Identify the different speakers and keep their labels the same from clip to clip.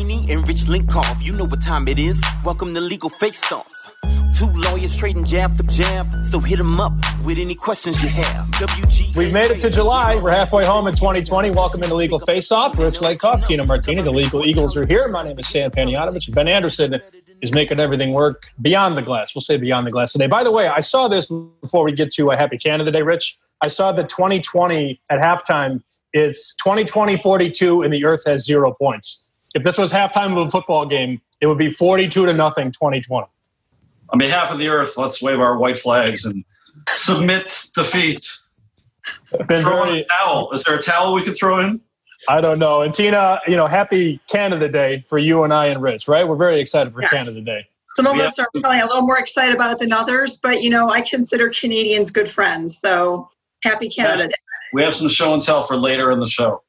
Speaker 1: Martini and Rich Lenkov. You know what time it is. Welcome to Legal Face Off. Two lawyers trading jab for jab, so hit them up with any questions you have.
Speaker 2: We've made it to July. We're halfway home in 2020. Welcome into Legal Face Off. Rich Lenkov, Tina Martini, the Legal Eagles are here. My name is Sam Panayotovich. Ben Anderson is making everything work beyond the glass. We'll say beyond the glass today. By the way, I saw this before we get to a Happy Canada Day, Rich. I saw the 2020 at halftime. It's 2020 42, and the Earth has zero points. If this was halftime of a football game, it would be 42 to nothing 2020
Speaker 3: on behalf of the earth, let's wave our white flags and submit defeat.
Speaker 2: Been
Speaker 3: throw
Speaker 2: very,
Speaker 3: in a towel. Is there a towel we could throw in?
Speaker 2: I don't know. And Tina, you know, happy Canada Day for you and I and Rich, right? We're very excited for
Speaker 4: Yes.
Speaker 2: Canada Day.
Speaker 4: Some of
Speaker 3: Yeah.
Speaker 4: us are probably a little more excited about it than others, but you know, I consider Canadians good friends. So happy Canada Day.
Speaker 3: We have some show and tell for later in the show.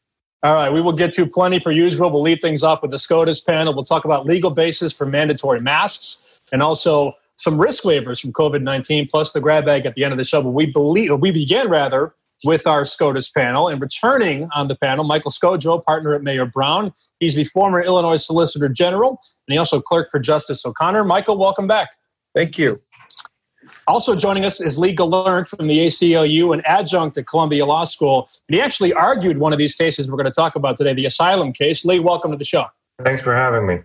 Speaker 2: All right, we will get to plenty per usual. We'll lead things off with the SCOTUS panel. We'll talk about legal basis for mandatory masks and also some risk waivers from COVID 19, plus the grab bag at the end of the show. But we believe, we begin rather with our SCOTUS panel. And returning on the panel, Michael Scodro, partner at Mayer Brown. He's the former Illinois Solicitor General, and he also clerked for Justice O'Connor. Michael, welcome back.
Speaker 5: Thank you.
Speaker 2: Also joining us is Lee Gelernt from the ACLU, an adjunct at Columbia Law School. And he actually argued one of these cases we're going to talk about today, the asylum case. Lee, welcome to the show.
Speaker 5: Thanks for having me.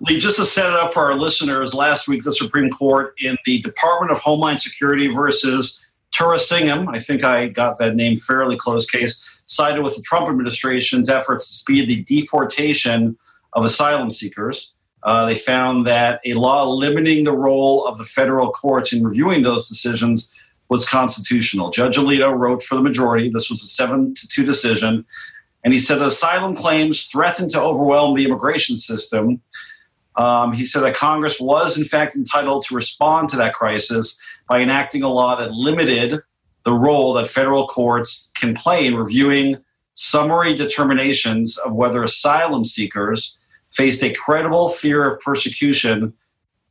Speaker 3: Lee, just to set it up for our listeners, last week the Supreme Court in the Department of Homeland Security versus Turasingham, I think I got that name fairly close case, sided with the Trump administration's efforts to speed the deportation of asylum seekers. Uh, they found that a law limiting the role of the federal courts in reviewing those decisions was constitutional. Judge Alito wrote for the majority. This was a seven to two decision. And he said that asylum claims threatened to overwhelm the immigration system. Um, he said that Congress was, in fact, entitled to respond to that crisis by enacting a law that limited the role that federal courts can play in reviewing summary determinations of whether asylum seekers faced a credible fear of persecution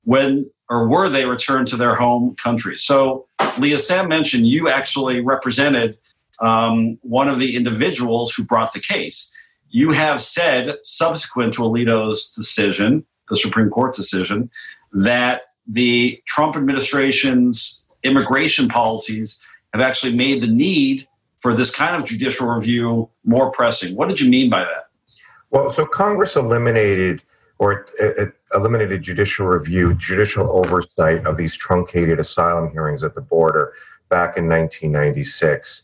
Speaker 3: when or were they returned to their home country. So, Leah Sam mentioned you actually represented um, one of the individuals who brought the case. You have said, subsequent to Alito's decision, the Supreme Court decision, that the Trump administration's immigration policies have actually made the need for this kind of judicial review more pressing. What did you mean by that?
Speaker 5: Well, so Congress eliminated or eliminated judicial review, judicial oversight of these truncated asylum hearings at the border back in 1996.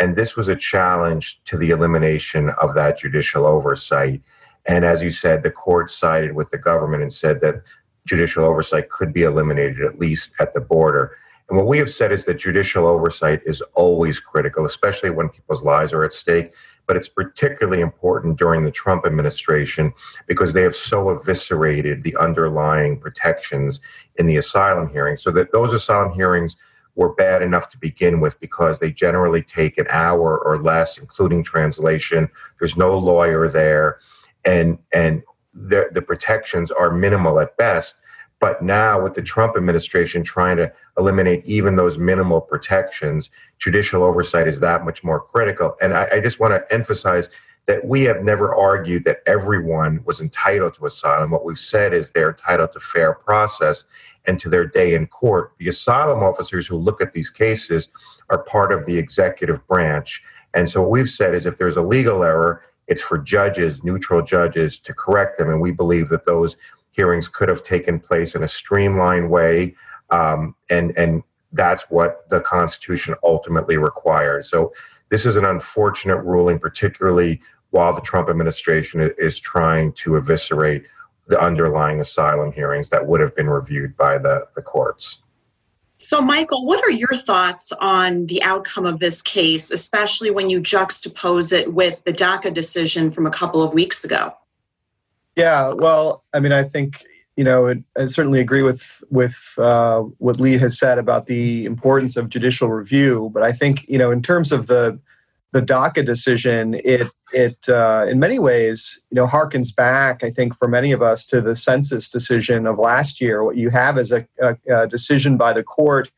Speaker 5: And this was a challenge to the elimination of that judicial oversight. And as you said, the court sided with the government and said that judicial oversight could be eliminated, at least at the border. And what we have said is that judicial oversight is always critical, especially when people's lives are at stake. But it's particularly important during the Trump administration because they have so eviscerated the underlying protections in the asylum hearing. So that those asylum hearings were bad enough to begin with because they generally take an hour or less, including translation. There's no lawyer there, and and the, the protections are minimal at best. But now, with the Trump administration trying to eliminate even those minimal protections, judicial oversight is that much more critical. And I, I just want to emphasize that we have never argued that everyone was entitled to asylum. What we've said is they're entitled to fair process and to their day in court. The asylum officers who look at these cases are part of the executive branch. And so what we've said is if there's a legal error, it's for judges, neutral judges, to correct them. And we believe that those hearings could have taken place in a streamlined way. Um, and, and that's what the Constitution ultimately requires. So this is an unfortunate ruling, particularly while the Trump administration is trying to eviscerate the underlying asylum hearings that would have been reviewed by the, the courts.
Speaker 4: So, Michael, what are your thoughts on the outcome of this case, especially when you juxtapose it with the DACA decision from a couple of weeks ago?
Speaker 6: Yeah, well, I mean, I think you know, I certainly agree with with uh, what Lee has said about the importance of judicial review. But I think you know, in terms of the the DACA decision, it it uh, in many ways you know harkens back. I think for many of us to the census decision of last year. What you have is a, a, a decision by the court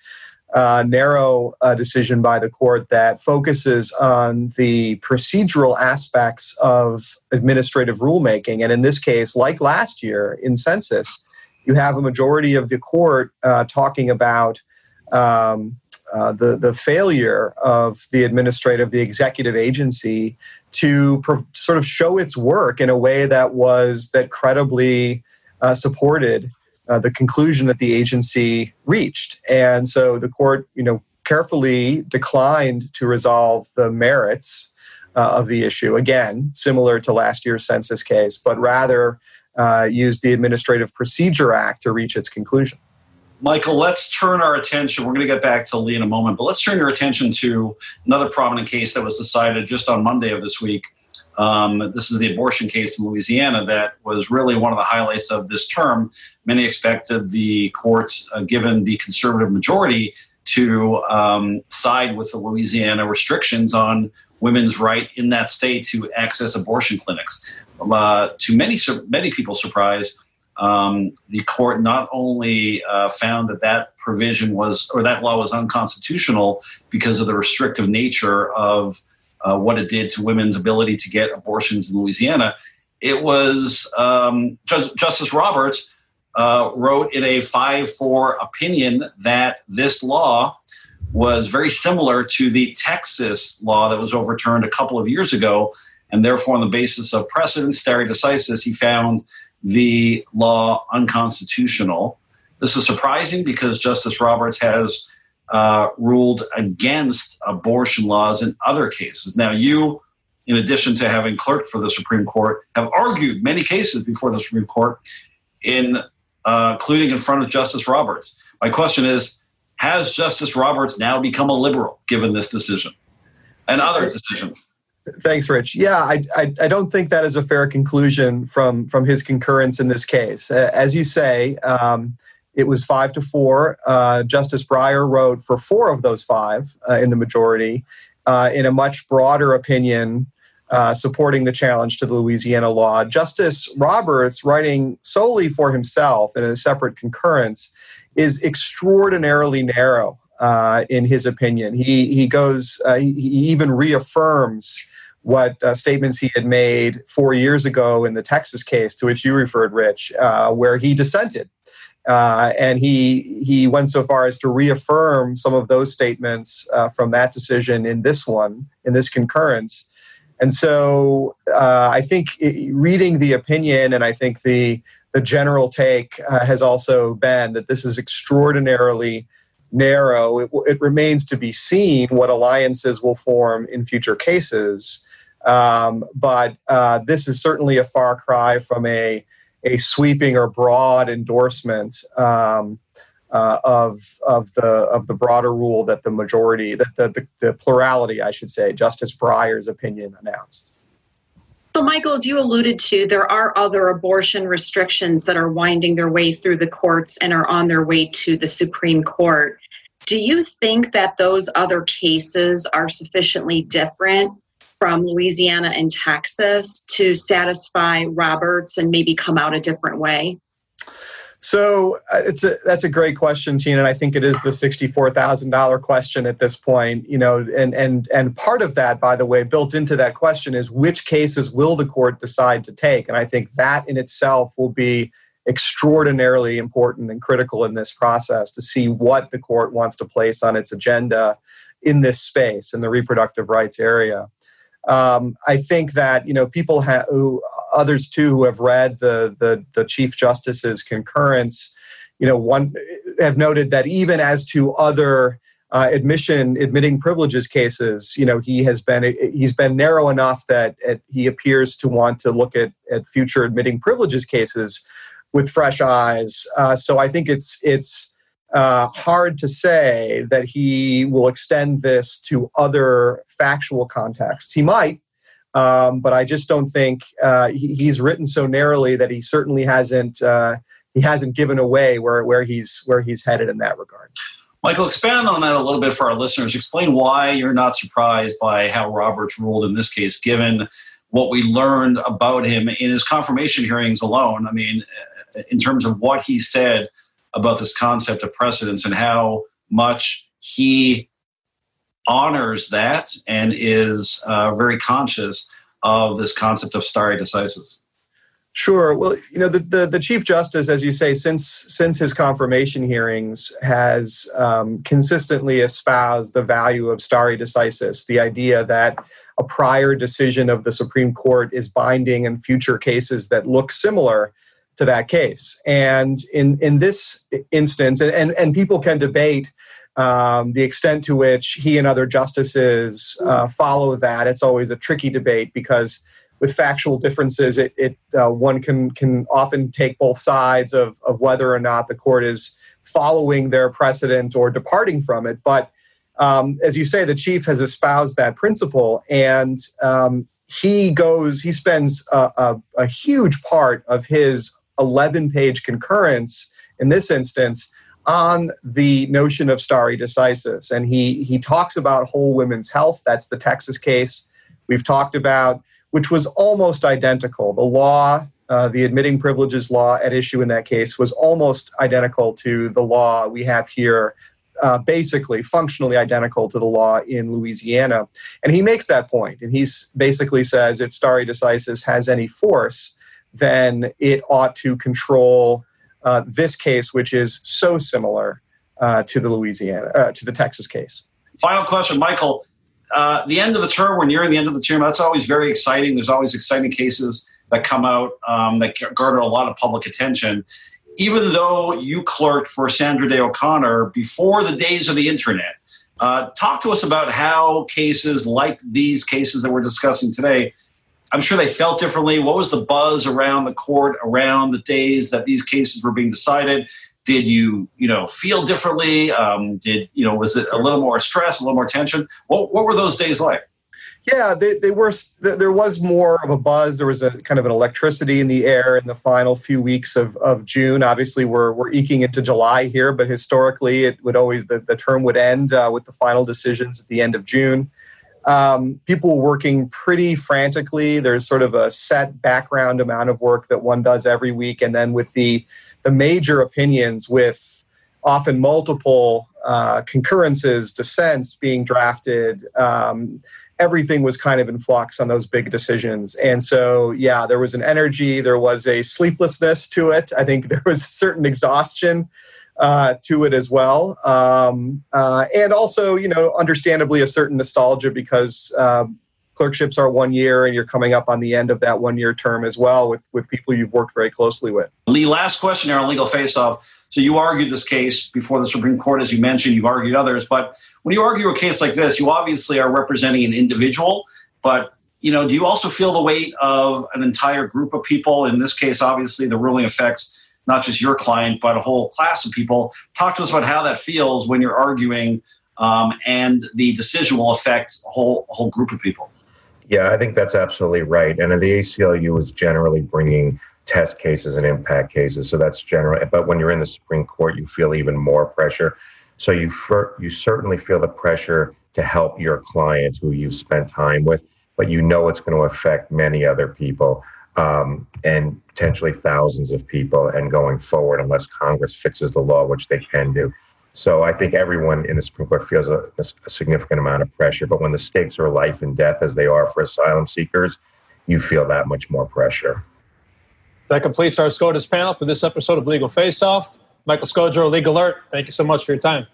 Speaker 6: uh, narrow uh, decision by the court that focuses on the procedural aspects of administrative rulemaking. And in this case, like last year in census, you have a majority of the court uh, talking about um, uh, the, the failure of the administrative, the executive agency to sort of show its work in a way that was that credibly uh, supported uh, the conclusion that the agency reached. And so the court, you know, carefully declined to resolve the merits uh, of the issue. Again, similar to last year's census case, but rather uh, used the Administrative Procedure Act to reach its conclusion.
Speaker 3: Michael, let's turn our attention. We're going to get back to Lee in a moment, but let's turn your attention to another prominent case that was decided just on Monday of this week. Um, this is the abortion case in Louisiana that was really one of the highlights of this term. Many expected the courts, uh, given the conservative majority, to um, side with the Louisiana restrictions on women's right in that state to access abortion clinics. Uh, to many many people's surprise, um, the court not only uh, found that that provision was or that law was unconstitutional because of the restrictive nature of uh, what it did to women's ability to get abortions in Louisiana. It was um, Justice Roberts uh, wrote in a 5 4 opinion that this law was very similar to the Texas law that was overturned a couple of years ago. And therefore, on the basis of precedent, stare decisis, he found the law unconstitutional. This is surprising because Justice Roberts has uh, ruled against abortion laws in other cases. Now, you, in addition to having clerked for the Supreme Court, have argued many cases before the Supreme Court, in, uh, including in front of Justice Roberts. My question is Has Justice Roberts now become a liberal given this decision and other decisions?
Speaker 6: Thanks, Rich. Yeah, I, I, I, don't think that is a fair conclusion from, from his concurrence in this case. As you say, um, it was five to four. Uh, Justice Breyer wrote for four of those five uh, in the majority uh, in a much broader opinion uh, supporting the challenge to the Louisiana law. Justice Roberts, writing solely for himself in a separate concurrence, is extraordinarily narrow uh, in his opinion. He, he goes, he, he even reaffirms what uh, statements he had made four years ago in the Texas case to which you referred, Rich, uh, where he dissented uh, and he he went so far as to reaffirm some of those statements uh, from that decision in this one, in this concurrence. And so uh, I think it, reading the opinion, and I think the the general take uh, has also been that this is extraordinarily narrow. It, it, remains to be seen what alliances will form in future cases. Um, but uh, this is certainly a far cry from a a sweeping or broad endorsement um, uh, of of the of the broader rule that the majority that the, the, the plurality I should say Justice Breyer's opinion announced.
Speaker 4: So, Michael, as you alluded to, there are other abortion restrictions that are winding their way through the courts and are on their way to the Supreme Court. Do you think that those other cases are sufficiently different from Louisiana and Texas to satisfy Roberts and maybe come out a different way?
Speaker 6: So uh, it's a that's a great question, Tina, and I think it is the sixty-four thousand dollar question at this point. You know, and and and part of that, by the way, built into that question is which cases will the court decide to take, and I think that in itself will be extraordinarily important and critical in this process to see what the court wants to place on its agenda in this space in the reproductive rights area. Um, I think that you know people ha- who others too who have read the, the the Chief Justice's concurrence, you know, one have noted that even as to other uh, admission admitting privileges cases, you know, he has been he's been narrow enough that it, he appears to want to look at at future admitting privileges cases with fresh eyes. Uh, so I think it's it's uh, hard to say that he will extend this to other factual contexts. He might, um, but I just don't think uh, he, he's written so narrowly that he certainly hasn't uh, he hasn't given away where where he's where he's headed in that regard.
Speaker 3: Michael, expand on that a little bit for our listeners. Explain why you're not surprised by how Roberts ruled in this case, given what we learned about him in his confirmation hearings alone. I mean, in terms of what he said about this concept of precedence and how much he honors that and is uh, very conscious of this concept of stare decisis.
Speaker 6: Sure. Well, you know, the, the, the, Chief Justice, as you say, since since his confirmation hearings, has um, consistently espoused the value of stare decisis, the idea that a prior decision of the Supreme Court is binding in future cases that look similar to that case. And in in this instance, and and, and people can debate um, the extent to which he and other justices uh, follow that. It's always a tricky debate because with factual differences, it, it uh, one can can often take both sides of of whether or not the court is following their precedent or departing from it. But um, as you say, the chief has espoused that principle, and um, he goes. He spends a, a, a huge part of his 11 page concurrence in this instance on the notion of stare decisis, and he he talks about whole women's health. That's the Texas case we've talked about which was almost identical. The law, uh, the admitting privileges law at issue in that case, was almost identical to the law we have here, uh, basically, functionally identical to the law in Louisiana. And he makes that point, and he basically says if stare decisis has any force, then it ought to control uh, this case, which is so similar uh, to the Louisiana, uh, to the Texas case.
Speaker 3: Final question, Michael uh, the end of the term, we're nearing the end of the term. That's always very exciting. There's always exciting cases that come out um, that garner a lot of public attention. Even though you clerked for Sandra Day O'Connor before the days of the internet, uh, talk to us about how cases like these cases that we're discussing today. I'm sure they felt differently. What was the buzz around the court around the days that these cases were being decided? did you you know feel differently? Um, did you know was it a little more stress a little more tension? What, what were those days like?
Speaker 6: Yeah they, they were there was more of a buzz. There was a kind of an electricity in the air in the final few weeks of, of june. Obviously we're, we're eking into july here but historically it would always the, the term would end uh, with the final decisions at the end of june um, people working pretty frantically there's sort of a set background amount of work that one does every week and then with the the major opinions with often multiple uh, concurrences, dissents being drafted. Um, everything was kind of in flux on those big decisions. And so, yeah, there was an energy, there was a sleeplessness to it. I think there was a certain exhaustion uh, to it as well. Um, uh, and also, you know, understandably, a certain nostalgia because um, clerkships are one year and you're coming up on the end of that one year term as well with, with people you've worked very closely with.
Speaker 3: Lee, last question here on legal face off. So you argued this case before the Supreme Court, as you mentioned, you've argued others, but when you argue a case like this, you obviously are representing an individual, but you know, do you also feel the weight of an entire group of people? In this case, obviously the ruling affects not just your client, but a whole class of people. Talk to us about how that feels when you're arguing um, and the decision will affect a whole, a whole group of people.
Speaker 5: Yeah, I think that's absolutely right. And the ACLU is generally bringing test cases and impact cases. So that's general. But when you're in the Supreme Court, you feel even more pressure. So you you certainly feel the pressure to help your client who you've spent time with, but you know it's going to affect many other people um, and potentially thousands of people and going forward unless Congress fixes the law, which they can do. So I think everyone in the Supreme Court feels a, a, significant amount of pressure. But when the stakes are life and death, as they are for asylum seekers, you feel that much more pressure.
Speaker 2: That completes our SCOTUS panel for this episode of Legal Face Off. Michael Scodro, Lee Gelernt, thank you so much for your time.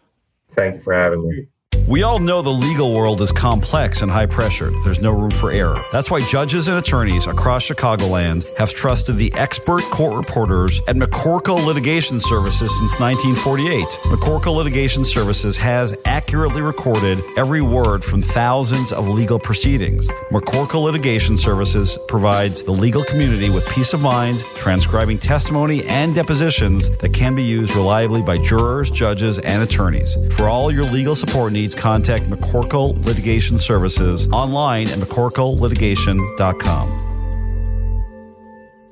Speaker 5: Thank you for having me.
Speaker 7: We all know the legal world is complex and high pressure. There's no room for error. That's why judges and attorneys across Chicagoland have trusted the expert court reporters at McCorkle Litigation Services since 1948. McCorkle Litigation Services has accurately recorded every word from thousands of legal proceedings. McCorkle Litigation Services provides the legal community with peace of mind, transcribing testimony and depositions that can be used reliably by jurors, judges, and attorneys. For all your legal support needs, contact McCorkle Litigation Services online at McCorkleLitigation.com.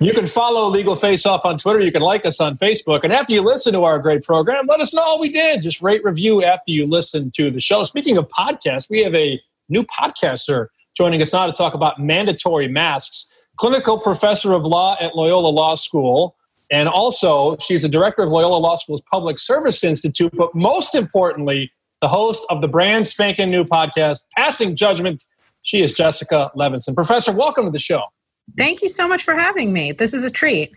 Speaker 2: You can follow Legal Face Off on Twitter. You can like us on Facebook. And after you listen to our great program, let us know we did. Just rate, review after you listen to the show. Speaking of podcasts, we have a new podcaster joining us now to talk about mandatory masks. Clinical professor of law at Loyola Law School. And also, she's a director of Loyola Law School's Public Service Institute. But most importantly, the host of the brand spanking new podcast, Passing Judgment. She is Jessica Levinson. Professor, welcome to the show.
Speaker 8: Thank you so much for having me. This is a treat.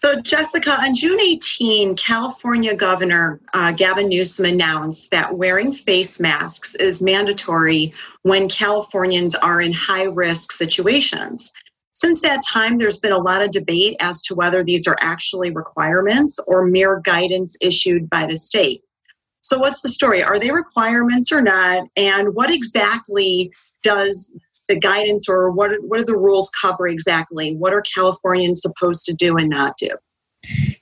Speaker 4: So, Jessica, on June 18, California Governor uh, Gavin Newsom announced that wearing face masks is mandatory when Californians are in high risk situations. Since that time, there's been a lot of debate as to whether these are actually requirements or mere guidance issued by the state. So, what's the story? Are they requirements or not? And what exactly does the guidance or what what do the rules cover exactly? What are Californians supposed to do and not do?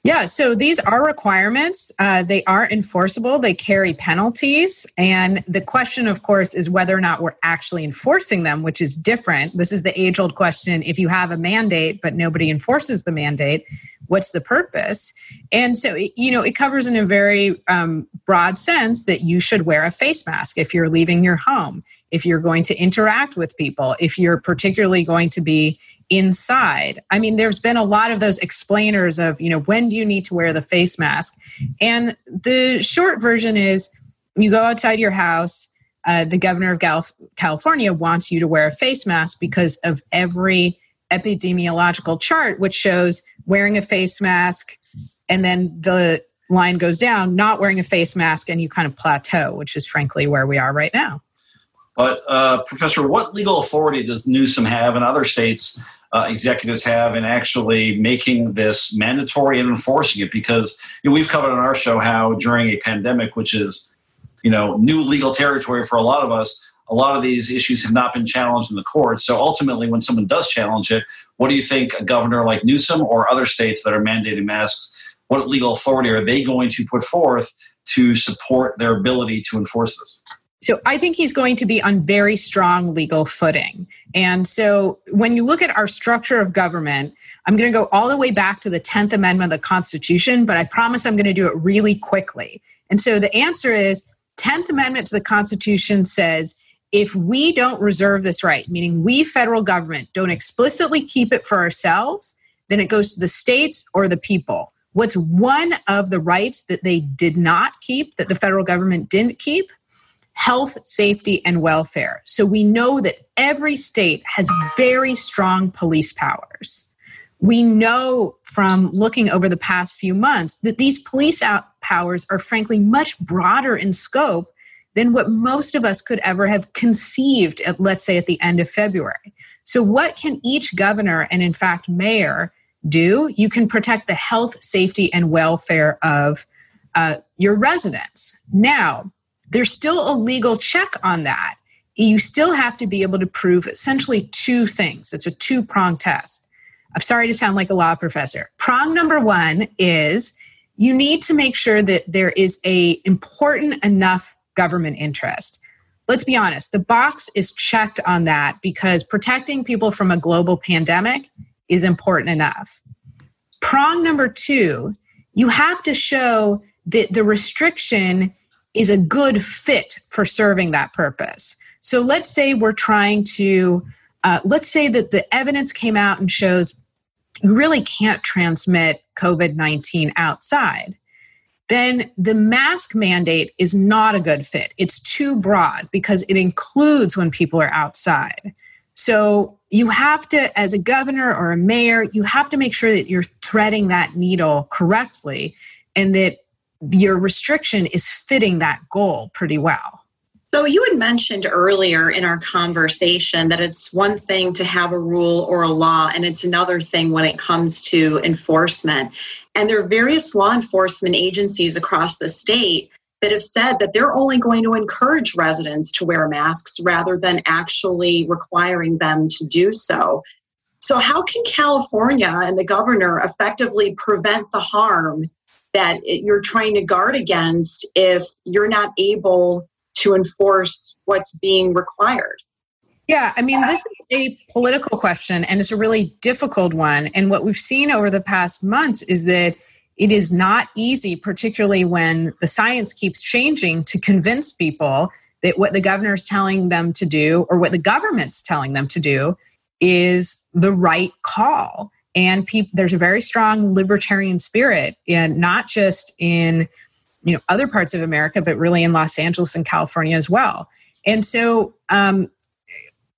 Speaker 8: Yeah, so these are requirements. Uh, they are enforceable. They carry penalties. And the question, of course, is whether or not we're actually enforcing them, which is different. This is the age old question if you have a mandate, but nobody enforces the mandate, what's the purpose? And so, you know, it covers in a very um, broad sense that you should wear a face mask if you're leaving your home, if you're going to interact with people, if you're particularly going to be inside. I mean, there's been a lot of those explainers of, you know, when do you need to wear the face mask? And the short version is you go outside your house, uh, the governor of Gal- California wants you to wear a face mask because of every epidemiological chart, which shows wearing a face mask and then the line goes down, not wearing a face mask, and you kind of plateau, which is frankly where we are right now.
Speaker 3: But, uh, Professor, what legal authority does Newsom have in other states uh, executives have in actually making this mandatory and enforcing it. Because you know, we've covered on our show how during a pandemic which is you know new legal territory for a lot of us a lot of these issues have not been challenged in the courts. So ultimately when someone does challenge it what do you think a governor like newsom or other states that are mandating masks what legal authority are they going to put forth to support their ability to enforce this
Speaker 8: so I think he's going to be on very strong legal footing. And so when you look at our structure of government, I'm going to go all the way back to the 10th Amendment of the Constitution, but I promise I'm going to do it really quickly. And so the answer is 10th Amendment to the Constitution says if we don't reserve this right, meaning we federal government don't explicitly keep it for ourselves, then it goes to the states or the people. What's one of the rights that they did not keep, that the federal government didn't keep? Health, safety, and welfare. So we know that every state has very strong police powers. We know from looking over the past few months that these police powers are frankly much broader in scope than what most of us could ever have conceived at let's say at the end of February. So what can each governor and in fact mayor do? You can protect the health, safety and welfare of uh, your residents. Now, there's still a legal check on that. You still have to be able to prove essentially two things. It's a two prong test. I'm sorry to sound like a law professor. Prong number one is you need to make sure that there is a important enough government interest. Let's be honest, the box is checked on that because protecting people from a global pandemic is important enough. Prong number two, you have to show that the restriction is a good fit for serving that purpose. So let's say we're trying to, uh, let's say that the evidence came out and shows you really can't transmit COVID 19 outside. Then the mask mandate is not a good fit. It's too broad because it includes when people are outside. So you have to, as a governor or a mayor, you have to make sure that you're threading that needle correctly and that your restriction is fitting that goal pretty well.
Speaker 4: So, you had mentioned earlier in our conversation that it's one thing to have a rule or a law, and it's another thing when it comes to enforcement. And there are various law enforcement agencies across the state that have said that they're only going to encourage residents to wear masks rather than actually requiring them to do so. So, how can California and the governor effectively prevent the harm that you're trying to guard against if you're not able to enforce what's being required.
Speaker 8: Yeah, I mean, this is a political question and it's a really difficult one. And what we've seen over the past months is that it is not easy, particularly when the science keeps changing, to convince people that what the governor is telling them to do or what the government's telling them to do is the right call and there's a very strong libertarian spirit and not just in you know other parts of America, but really in Los Angeles and California as well. And so, um,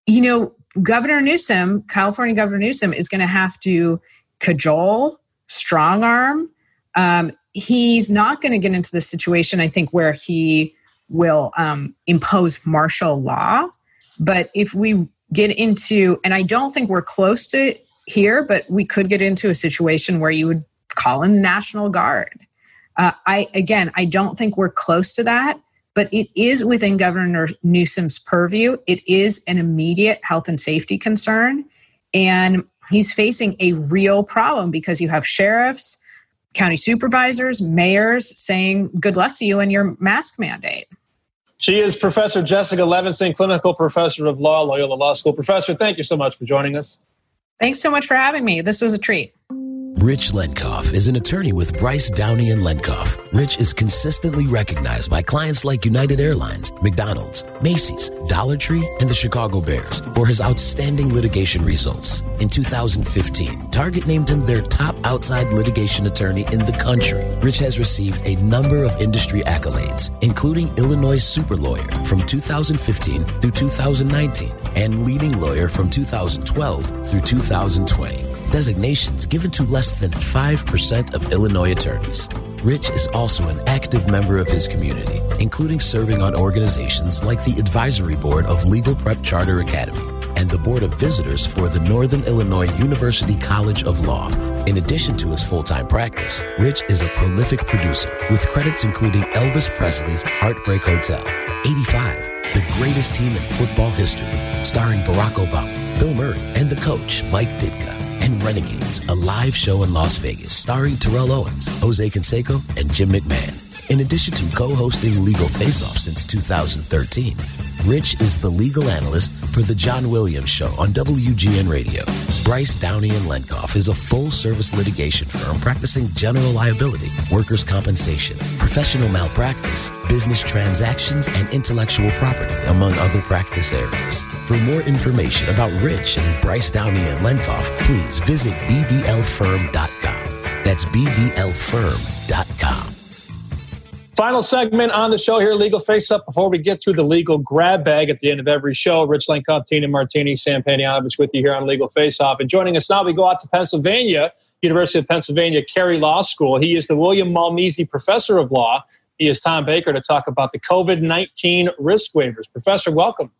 Speaker 8: you know, Governor Newsom, California Governor Newsom, is going to have to cajole, strong arm. Um, he's not going to get into the situation, I think, where he will um, impose martial law. But if we get into, and I don't think we're close to here, but we could get into a situation where you would call in the National Guard. Uh, I again, I don't think we're close to that, but it is within Governor Newsom's purview. It is an immediate health and safety concern, and he's facing a real problem because you have sheriffs, county supervisors, mayors saying, "Good luck to you and your mask mandate."
Speaker 2: She is Professor Jessica Levinson, clinical professor of law, Loyola Law School. Professor, thank you so much for joining us.
Speaker 8: Thanks so much for having me. This was a treat.
Speaker 9: Rich Lenkov is an attorney with Bryce Downey and Lenkov. Rich is consistently recognized by clients like United Airlines, McDonald's, Macy's, Dollar Tree, and the Chicago Bears for his outstanding litigation results. In 2015, Target named him their top outside litigation attorney in the country. Rich has received a number of industry accolades, including Illinois Super Lawyer from 2015 through 2019 and Leading Lawyer from 2012 through 2020 designations given to less than 5% of Illinois attorneys. Rich is also an active member of his community, including serving on organizations like the Advisory Board of Legal Prep Charter Academy and the Board of Visitors for the Northern Illinois University College of Law. In addition to his full time practice, Rich is a prolific producer with credits including Elvis Presley's Heartbreak Hotel, 85, the greatest team in football history, starring Barack Obama, Bill Murray, and the coach, Mike Ditka and Renegades, a live show in Las Vegas starring Terrell Owens, Jose Canseco, and Jim McMahon. In addition to co-hosting Legal Face Off since 2013, Rich is the legal analyst for The John Williams Show on WGN Radio. Bryce Downey and Lenkov is a full service litigation firm practicing general liability, workers' compensation, professional malpractice, business transactions, and intellectual property, among other practice areas. For more information about Rich and Bryce Downey and Lenkov, please visit BDLFirm.com. That's BDLFirm.com.
Speaker 2: Final segment on the show here, Legal Face Up. Before we get to the legal grab bag at the end of every show, Rich Lenkov, Tina Martini, Sam Panayotovich with you here on Legal Face Off. And joining us now, we go out to Pennsylvania, University of Pennsylvania, Carey Law School. He is the William Maul Measey Professor of Law. He is Tom Baker to talk about the COVID 19 risk waivers. Professor, welcome.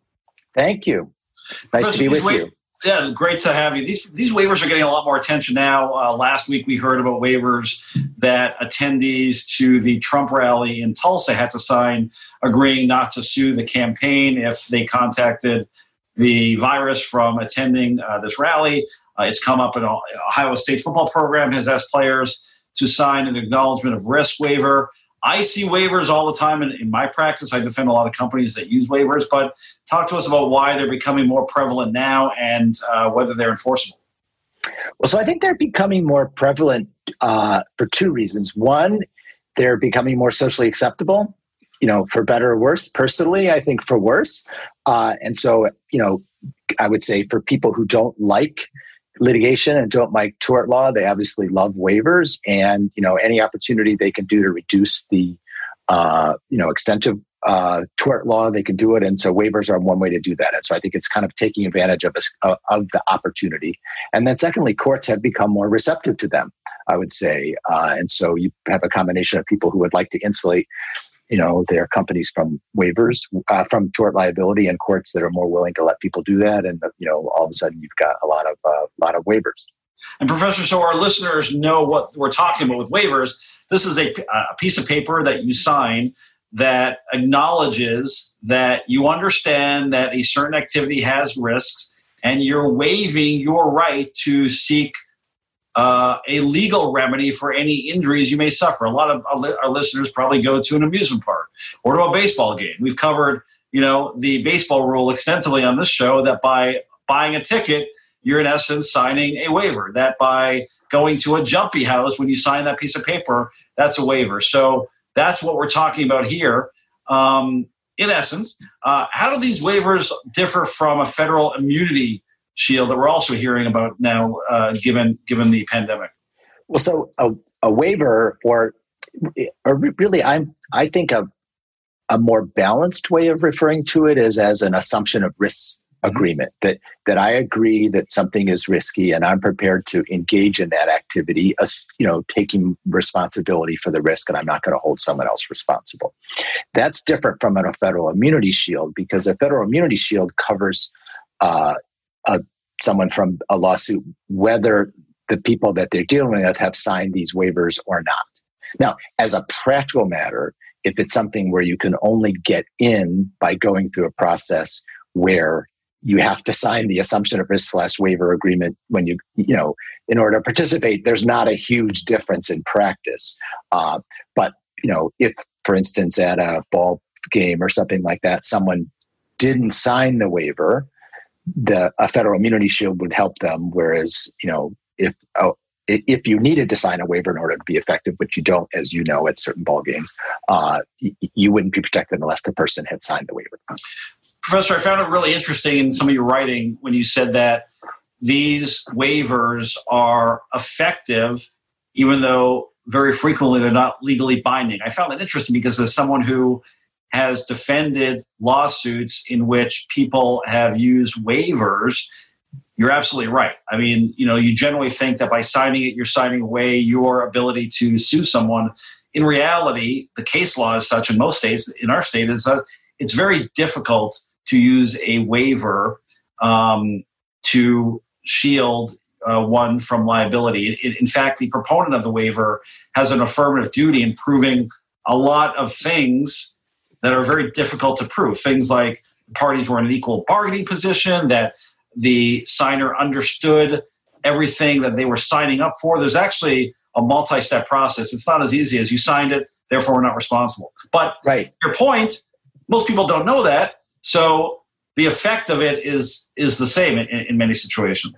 Speaker 10: Thank you. Nice Professor, to be with wa- you.
Speaker 3: Yeah, great to have you. These these waivers are getting a lot more attention now. Uh, last week we heard about waivers that attendees to the Trump rally in Tulsa had to sign, agreeing not to sue the campaign if they contacted the virus from attending uh, this rally. Uh, it's come up in Ohio State football program has asked players to sign an acknowledgement of risk waiver. I see waivers all the time in, in, my practice. I defend a lot of companies that use waivers, but talk to us about why they're becoming more prevalent now and uh, whether they're enforceable.
Speaker 10: Well, so I think they're becoming more prevalent uh, for two reasons. One, they're becoming more socially acceptable, you know, for better or worse. Personally, I think for worse. Uh, and so, you know, I would say for people who don't like litigation and don't like tort law. They obviously love waivers and you know any opportunity they can do to reduce the uh, you know extent of uh, tort law, they can do it. And so waivers are one way to do that. And so I think it's kind of taking advantage of a, of the opportunity. And then secondly, courts have become more receptive to them. I would say, uh, and so you have a combination of people who would like to insulate you know there are companies from waivers uh, from tort liability and courts that are more willing to let people do that. And you know all of a sudden you've got a lot of uh, lot of waivers.
Speaker 3: And professor so our listeners know what we're talking about with waivers. This is a, a piece of paper that you sign that acknowledges that you understand that a certain activity has risks and you're waiving your right to seek uh, a legal remedy for any injuries you may suffer. A lot of our listeners probably go to an amusement park or to a baseball game. We've covered, you know, the baseball rule extensively on this show that by buying a ticket, you're in essence signing a waiver. That by going to a jumpy house, when you sign that piece of paper, that's a waiver. So that's what we're talking about here. Um, in essence, uh, how do these waivers differ from a federal immunity shield that we're also hearing about now, uh, given given the pandemic?
Speaker 10: Well, so a, a waiver or or really, I'm I think a a more balanced way of referring to it is as an assumption of risk agreement that that I agree that something is risky and I'm prepared to engage in that activity, as you know, taking responsibility for the risk, and I'm not going to hold someone else responsible. That's different from a federal immunity shield because a federal immunity shield covers uh, a, someone from a lawsuit whether the people that they're dealing with have signed these waivers or not. Now, as a practical matter, if it's something where you can only get in by going through a process where you have to sign the assumption of risk slash waiver agreement when you you know in order to participate there's not a huge difference in practice uh, but you know if for instance at a ball game or something like that someone didn't sign the waiver the a federal immunity shield would help them whereas you know if oh, if you needed to sign a waiver in order to be effective, which you don't, as you know, at certain ball games, uh, you wouldn't be protected unless the person had signed the waiver.
Speaker 3: Professor, I found it really interesting in some of your writing when you said that these waivers are effective, even though very frequently they're not legally binding. I found that interesting because as someone who has defended lawsuits in which people have used waivers, you're absolutely right. I mean, you know, you generally think that by signing it, you're signing away your ability to sue someone. In reality, the case law is such in most states, in our state, is that it's very difficult to use a waiver um, to shield uh, one from liability. In, in, fact, the proponent of the waiver has an affirmative duty in proving a lot of things that are very difficult to prove. Things like parties were in an equal bargaining position, that the signer understood everything that they were signing up for. There's actually a multi step process. It's not as easy as you signed it, therefore, we're not responsible. But
Speaker 10: right.
Speaker 3: your point, most people don't know that. So the effect of it is is the same in, in many situations.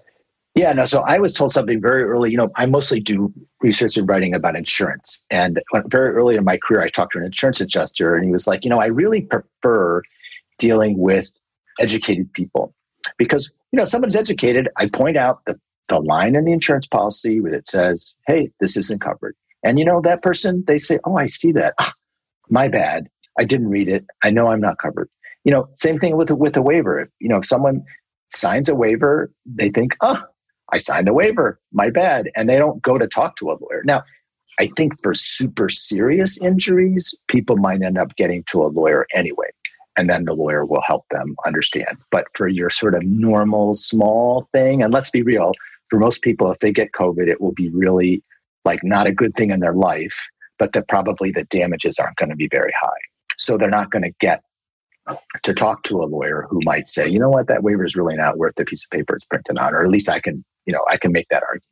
Speaker 10: Yeah, no. So I was told something very early. You know, I mostly do research and writing about insurance. And very early in my career, I talked to an insurance adjuster, and he was like, you know, I really prefer dealing with educated people because you know someone's educated. I point out the the line in the insurance policy where it says, "Hey, this isn't covered," and you know that person they say, "Oh, I see that. Ah, my bad. I didn't read it. I know I'm not covered." you know, same thing with with a waiver. If you know, if someone signs a waiver, they think, "Oh, I signed a waiver. My bad," and they don't go to talk to a lawyer. Now, I think for super serious injuries, people might end up getting to a lawyer anyway, and then the lawyer will help them understand. But for your sort of normal small thing, and let's be real, for most people, if they get COVID, it will be really like not a good thing in their life, but that probably the damages aren't going to be very high. So they're not going to get to talk to a lawyer who might say, you know what, that waiver is really not worth the piece of paper it's printed on, or at least I can, you know, I can make that argument.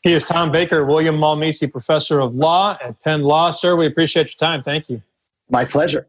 Speaker 2: He is Tom Baker, William Maul Measey Professor of Law at Penn Law. Sir, we appreciate your time. Thank you.
Speaker 10: My pleasure.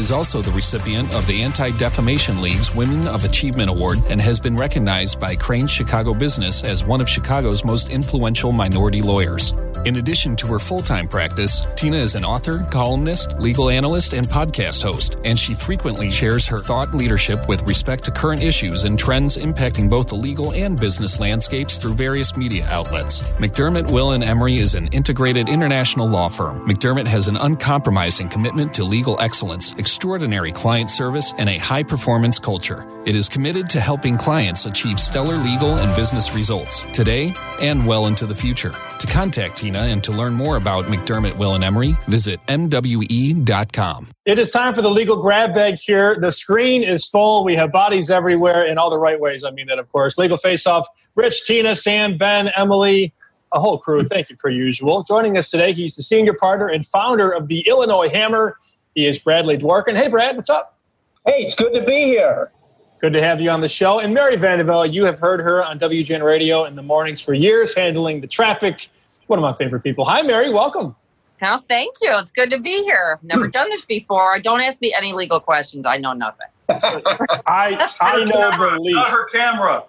Speaker 11: is also the recipient of the Anti Defamation League's Women of Achievement Award and has been recognized by Crain Chicago Business as one of Chicago's most influential minority lawyers. In addition to her full time practice, Tina is an author, columnist, legal analyst, and podcast host, and she frequently shares her thought leadership with respect to current issues and trends impacting both the legal and business landscapes through various media outlets. McDermott, Will, and Emery is an integrated international law firm. McDermott has an uncompromising commitment to legal excellence, extraordinary client service, and a high performance culture. It is committed to helping clients achieve stellar legal and business results today and well into the future. To contact Tina and to learn more about McDermott, Will, and Emery, visit MWE.com.
Speaker 2: It is time for the legal grab bag here. The screen is full. We have bodies everywhere in all the right ways. I mean that, of course. Legal Face Off, Rich, Tina, Sam, Ben, Emily, a whole crew. Thank you, per usual. Joining us today, he's the senior partner and founder of the Illinois Hammer. He is Bradley Dworkin. Hey, Brad, what's up?
Speaker 12: Hey, it's good to be here.
Speaker 2: Good to have you on the show. And Mary Vandevelde, you have heard her on WGN Radio in the mornings for years, handling the traffic. One of my favorite people. Hi, Mary. Welcome.
Speaker 13: Oh, thank you. It's good to be here. Never hmm. done this before. Don't ask me any legal questions. I know nothing.
Speaker 2: I I know the least.
Speaker 3: Not her camera.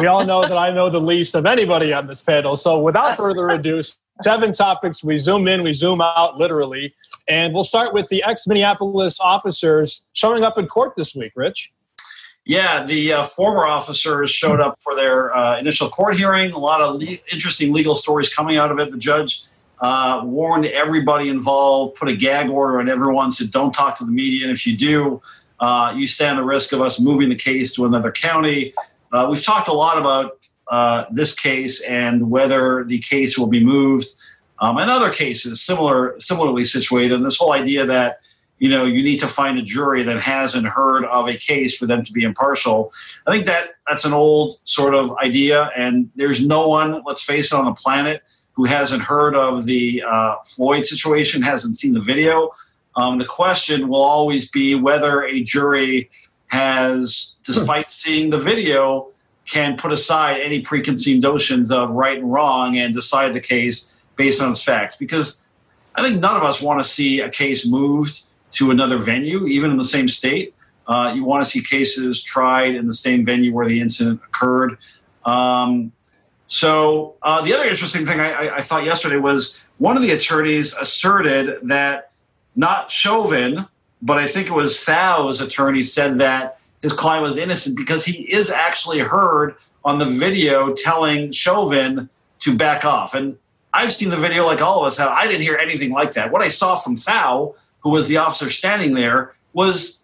Speaker 2: We all know that I know the least of anybody on this panel. So without further ado, seven topics. We zoom in, we zoom out, literally, and we'll start with the ex-Minneapolis officers showing up in court this week. Rich.
Speaker 3: Yeah, the uh, former officers showed up for their uh, initial court hearing. A lot of le- interesting legal stories coming out of it. The judge uh, warned everybody involved, put a gag order on everyone, said, don't talk to the media. And if you do, uh, you stand the risk of us moving the case to another county. Uh, we've talked a lot about uh, this case and whether the case will be moved, um, and other cases similar, similarly situated. And this whole idea that you know you need to find a jury that hasn't heard of a case for them to be impartial. I think that that's an old sort of idea, and there's no one, let's face it, on the planet who hasn't heard of the uh, Floyd situation, hasn't seen the video. Um, the question will always be whether a jury has, despite seeing the video, can put aside any preconceived notions of right and wrong and decide the case based on its facts. Because I think none of us want to see a case moved to another venue, even in the same state. Uh, you want to see cases tried in the same venue where the incident occurred. Um, so uh, the other interesting thing I, I, thought yesterday was one of the attorneys asserted that not Chauvin, but I think it was Fow's attorney said that his client was innocent because he is actually heard on the video telling Chauvin to back off. And I've seen the video like all of us have. I didn't hear anything like that. What I saw from Thao, who was the officer standing there, was,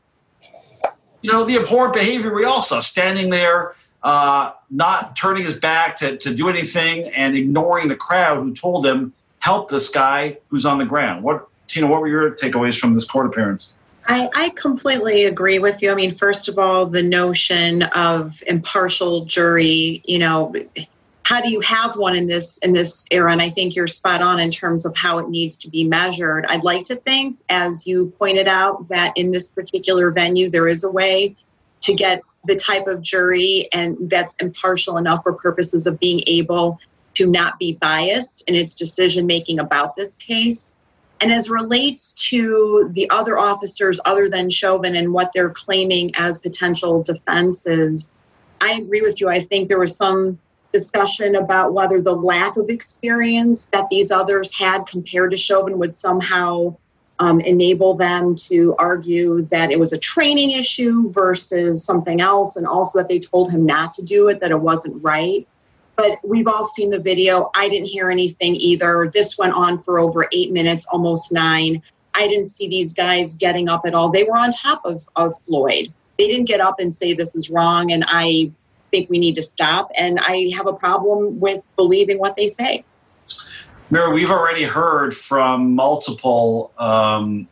Speaker 3: you know, the abhorrent behavior we all saw, standing there, uh, not turning his back to, to do anything and ignoring the crowd who told him, help this guy who's on the ground. What, Tina, what were your takeaways from this court appearance?
Speaker 4: I, I, completely agree with you. I mean, first of all, the notion of impartial jury, you know, how do you have one in this in this era? And I think you're spot on in terms of how it needs to be measured. I'd like to think, as you pointed out, that in this particular venue there is a way to get the type of jury and that's impartial enough for purposes of being able to not be biased in its decision making about this case. And as relates to the other officers other than Chauvin and what they're claiming as potential defenses, I agree with you. I think there was some discussion about whether the lack of experience that these others had compared to Chauvin would somehow um, enable them to argue that it was a training issue versus something else, and also that they told him not to do it, that it wasn't right. But we've all seen the video. I didn't hear anything either. This went on for over eight minutes, almost nine. I didn't see these guys getting up at all. They were on top of, of Floyd. They didn't get up and say, This is wrong, and I think we need to stop. And I have a problem with believing what they say.
Speaker 3: Mary, we've already heard from multiple um,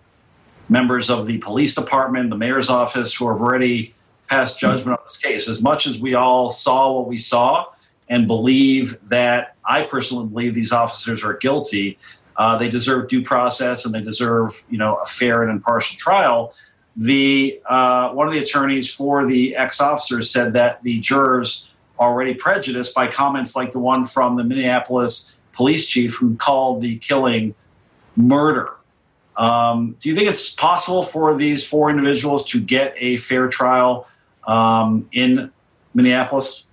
Speaker 3: members of the police department, the mayor's office, who have already passed judgment on this case. As much as we all saw what we saw and believe that I personally believe these officers are guilty, uh, they deserve due process and they deserve, you know, a fair and impartial trial. The uh, one of the attorneys for the ex-officers said that the jurors are already prejudiced by comments like the one from the Minneapolis police chief who called the killing murder. Um, do you think it's possible for these four individuals to get a fair trial um, in Minneapolis?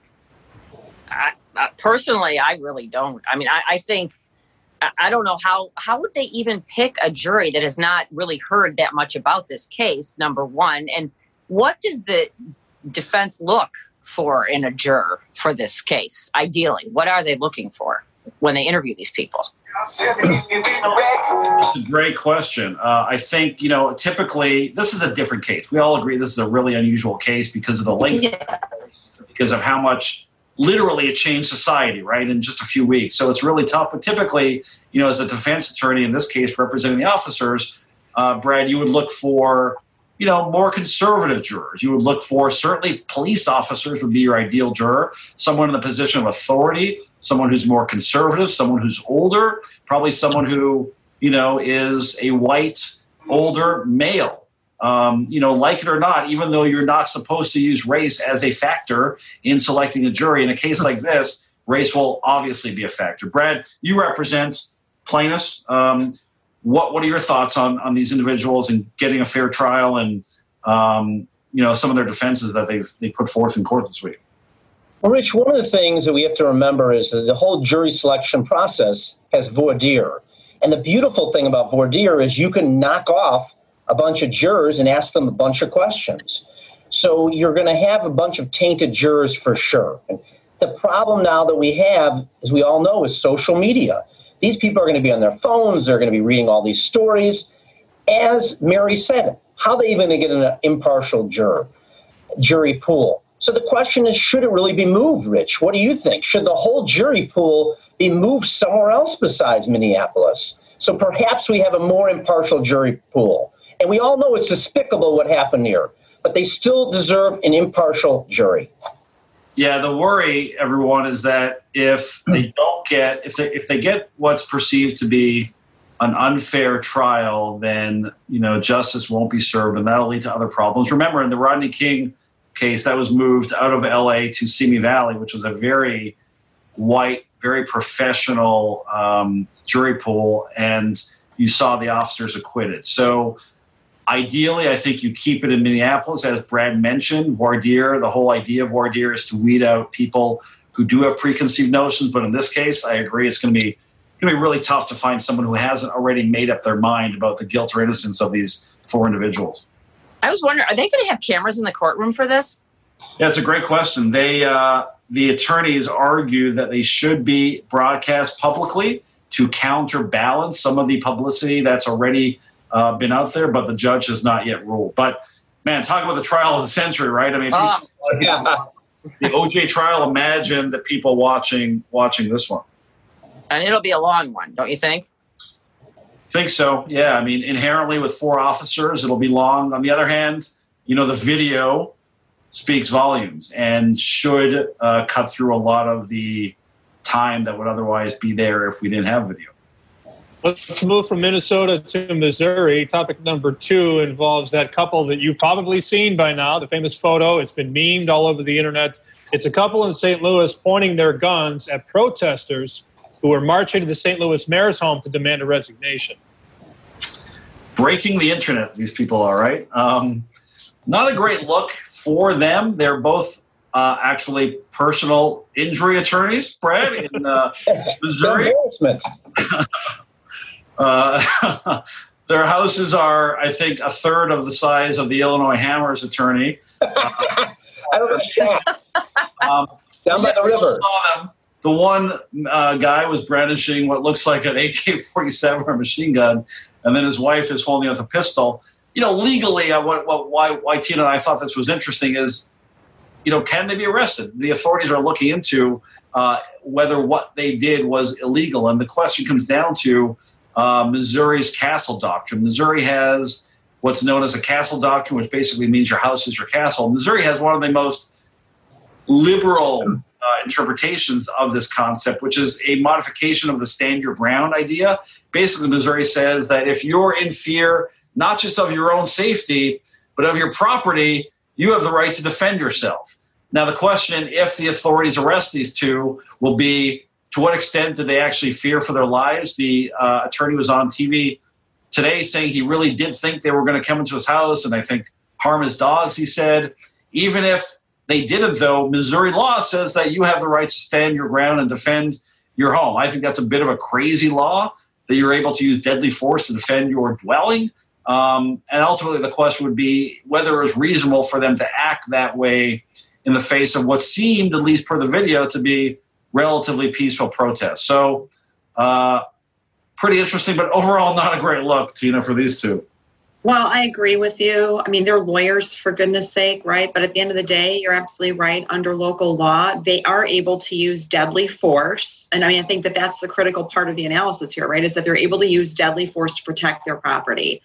Speaker 13: Uh, personally, I really don't. I mean, I, I think I don't know how how would they even pick a jury that has not really heard that much about this case. Number one, and what does the defense look for in a juror for this case? Ideally, what are they looking for? when they interview these people?
Speaker 3: That's a great question. Uh, I think, you know, typically this is a different case. We all agree this is a really unusual case because of the length, yeah. because of how much literally it changed society, right, in just a few weeks. So it's really tough. But typically, you know, as a defense attorney in this case representing the officers, uh, Brad, you would look for you know, more conservative jurors. You would look for certainly police officers would be your ideal juror, someone in the position of authority, someone who's more conservative, someone who's older, probably someone who, you know, is a white, older male. Um, you know, like it or not, even though you're not supposed to use race as a factor in selecting a jury, in a case like this, race will obviously be a factor. Brad, you represent plaintiffs. Um, what what are your thoughts on on these individuals and getting a fair trial and um, you know some of their defenses that they've they put forth in court this week?
Speaker 12: Well, Rich, one of the things that we have to remember is that the whole jury selection process has voir dire. And the beautiful thing about voir dire is you can knock off a bunch of jurors and ask them a bunch of questions. So you're going to have a bunch of tainted jurors for sure. And the problem now that we have, as we all know, is social media. These people are going to be on their phones, they're going to be reading all these stories. As Mary said, how are they even going to get an impartial juror, jury pool? So the question is, should it really be moved, Rich? What do you think? Should the whole jury pool be moved somewhere else besides Minneapolis? So perhaps we have a more impartial jury pool. And we all know it's despicable what happened here, but they still deserve an impartial jury.
Speaker 3: Yeah, the worry, everyone, is that if they don't get if they if they get what's perceived to be an unfair trial, then you know justice won't be served, and that'll lead to other problems. Remember, in the Rodney King case that was moved out of LA to Simi Valley, which was a very white, very professional um, jury pool, and you saw the officers acquitted. So ideally, I think you keep it in Minneapolis, as Brad mentioned. Voir the whole idea of voir is to weed out people who do have preconceived notions. But in this case, I agree, it's going to be going to be really tough to find someone who hasn't already made up their mind about the guilt or innocence of these four individuals.
Speaker 13: I was wondering, are they going to have cameras in the courtroom for this?
Speaker 3: Yeah, it's a great question. They, uh, the attorneys argue that they should be broadcast publicly to counterbalance some of the publicity that's already uh, been out there, but the judge has not yet ruled. But man, talk about the trial of the century, right? I mean, uh, yeah. the OJ trial. Imagine the people watching watching this one,
Speaker 13: and it'll be a long one, don't you think?
Speaker 3: think so. Yeah, I mean, inherently with four officers, it'll be long. On the other hand, you know, the video speaks volumes and should uh, cut through a lot of the time that would otherwise be there if we didn't have video.
Speaker 2: Let's move from Minnesota to Missouri. Topic number two involves that couple that you've probably seen by now, the famous photo. It's been memed all over the internet. It's a couple in St. Louis pointing their guns at protesters who were marching to the St. Louis mayor's home to demand a resignation.
Speaker 3: Breaking the internet, these people are, right? Um, not a great look for them. They're both uh, actually personal injury attorneys, Brad, in uh, Missouri. uh, their houses are, I think, a third of the size of the Illinois Hammers attorney.
Speaker 12: I don't know. Um, Down by the river.
Speaker 3: Saw them the one uh, guy was brandishing what looks like an AK-47 or machine gun, and then his wife is holding up a pistol. You know, legally, uh, what, what, why, why Tina and I thought this was interesting is, you know, can they be arrested? The authorities are looking into uh, whether what they did was illegal, and the question comes down to uh, Missouri's castle doctrine. Missouri has what's known as a castle doctrine, which basically means your house is your castle. Missouri has one of the most liberal uh, interpretations of this concept, which is a modification of the stand your ground idea. Basically, Missouri says that if you're in fear, not just of your own safety, but of your property, you have the right to defend yourself. Now, the question, if the authorities arrest these two, will be to what extent did they actually fear for their lives? The uh, attorney was on TV today saying he really did think they were going to come into his house and I think harm his dogs, he said. Even if they didn't, though. Missouri law says that you have the right to stand your ground and defend your home. I think that's a bit of a crazy law that you're able to use deadly force to defend your dwelling. Um, and ultimately, the question would be whether it was reasonable for them to act that way in the face of what seemed, at least per the video, to be relatively peaceful protests. So, uh, pretty interesting, but overall, not a great look, Tina, for these two.
Speaker 4: Well, I agree with you. I mean, they're lawyers for goodness sake, right? But at the end of the day, you're absolutely right. Under local law, they are able to use deadly force. And I mean, I think that that's the critical part of the analysis here, right? Is that they're able to use deadly force to protect their property.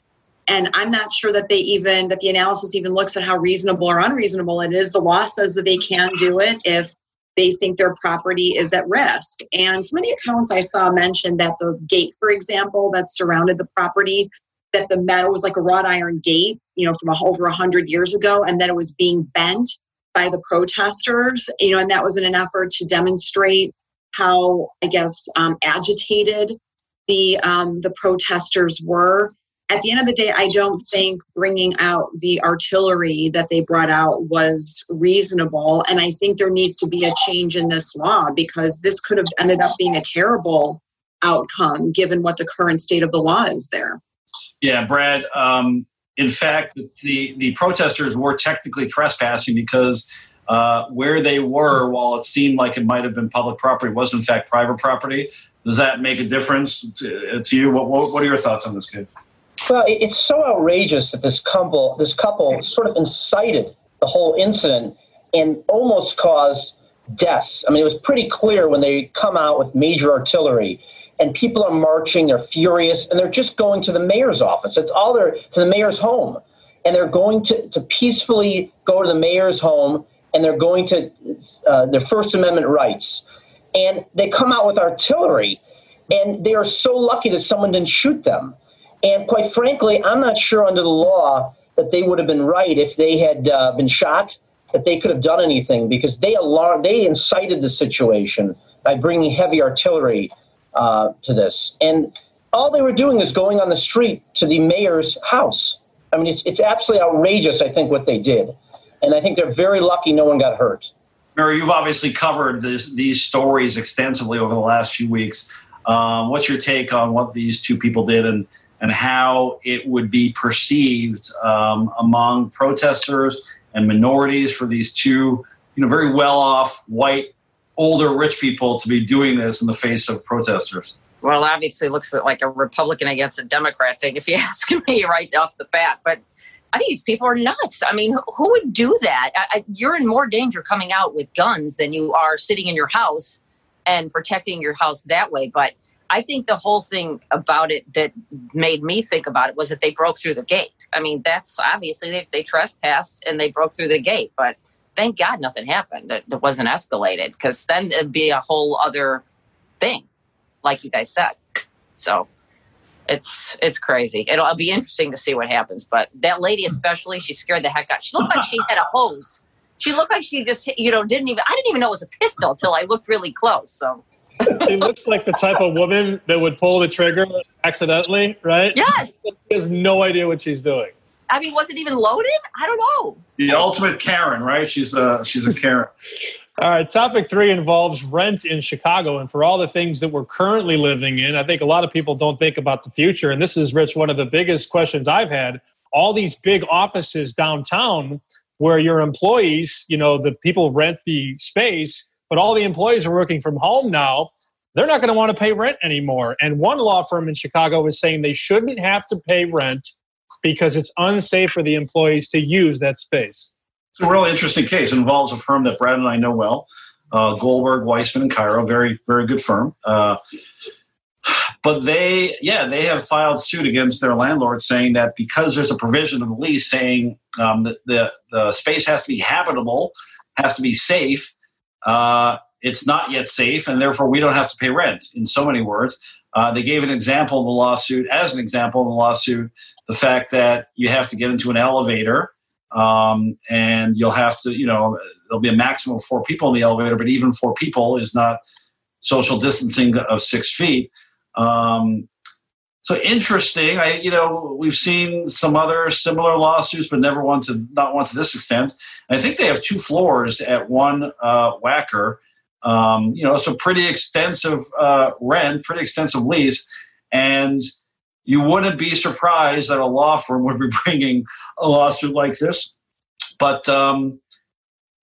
Speaker 4: And I'm not sure that they even, that the analysis even looks at how reasonable or unreasonable it is. The law says that they can do it if they think their property is at risk. And some of the accounts I saw mentioned that the gate, for example, that surrounded the property that the metal was like a wrought iron gate, you know, from over a hundred years ago, and that it was being bent by the protesters, you know, and that was in an effort to demonstrate how, I guess, um, agitated the um, the protesters were. At the end of the day, I don't think bringing out the artillery that they brought out was reasonable, and I think there needs to be a change in this law because this could have ended up being a terrible outcome given what the current state of the law is there.
Speaker 3: Yeah, Brad. Um, in fact, the the protesters were technically trespassing because uh, where they were, while it seemed like it might have been public property, was in fact private property. Does that make a difference to, to you? What, what, what, are your thoughts on this case?
Speaker 12: Well, it's so outrageous that this couple, this couple, sort of incited the whole incident and almost caused deaths. I mean, it was pretty clear when they come out with major artillery and people are marching, they're furious, and they're just going to the mayor's office. It's all their to the mayor's home. And they're going to, to peacefully go to the mayor's home and they're going to uh, their First Amendment rights. And they come out with artillery, and they are so lucky that someone didn't shoot them. And quite frankly, I'm not sure under the law that they would have been right if they had uh, been shot, that they could have done anything because they alarmed, they incited the situation by bringing heavy artillery uh, to this. And all they were doing is going on the street to the mayor's house. I mean, it's, it's absolutely outrageous, I think, what they did and I think they're very lucky no one got hurt.
Speaker 3: Mary, you've obviously covered this, these stories extensively over the last few weeks. Um, what's your take on what these two people did and, and how it would be perceived um, among protesters and minorities for these two, you know, very well-off white, older, rich people to be doing this in the face of protesters?
Speaker 13: Well, obviously, looks like a Republican against a Democrat thing, if you ask me right off the bat. But I think these people are nuts. I mean, who would do that? I, I, you're in more danger coming out with guns than you are sitting in your house and protecting your house that way. But I think the whole thing about it that made me think about it was that they broke through the gate. I mean, that's obviously they, they trespassed and they broke through the gate, but thank God nothing happened. It, wasn't escalated because then it'd be a whole other thing, like you guys said. So it's it's crazy. It'll be interesting to see what happens. But that lady, especially, she scared the heck out. She looked like she had a hose. She looked like she just you know didn't even. I didn't even know it was a pistol until I looked really close. So.
Speaker 2: She looks like the type of woman that would pull the trigger accidentally, right?
Speaker 13: Yes.
Speaker 2: She has no idea what she's doing.
Speaker 13: I mean, was it even loaded? I don't know.
Speaker 3: The ultimate Karen, right? She's a she's a Karen.
Speaker 2: All right, topic three involves rent in Chicago. And for all the things that we're currently living in, I think a lot of people don't think about the future. And this is, Rich, one of the biggest questions I've had. All these big offices downtown where your employees, you know, the people rent the space, but all the employees are working from home now. They're not going to want to pay rent anymore. And one law firm in Chicago is saying they shouldn't have to pay rent because it's unsafe for the employees to use that space.
Speaker 3: It's a really interesting case. It involves a firm that Brad and I know well, uh, Goldberg, Weisman, and Cairo. Very, very good firm. Uh, but they, yeah, they have filed suit against their landlord saying that because there's a provision in the lease saying um, that the, the space has to be habitable, has to be safe, uh, it's not yet safe, and therefore we don't have to pay rent, in so many words. Uh, they gave an example in the lawsuit, as an example in the lawsuit, the fact that you have to get into an elevator um, and you'll have to, you know, there'll be a maximum of four people in the elevator, but even four people is not social distancing of six feet. Um, so interesting. I, you know, we've seen some other similar lawsuits, but never one to not one to this extent. I think they have two floors at one uh, Wacker. Um, you know, a pretty extensive uh, rent, pretty extensive lease, and you wouldn't be surprised that a law firm would be bringing a lawsuit like this. But um,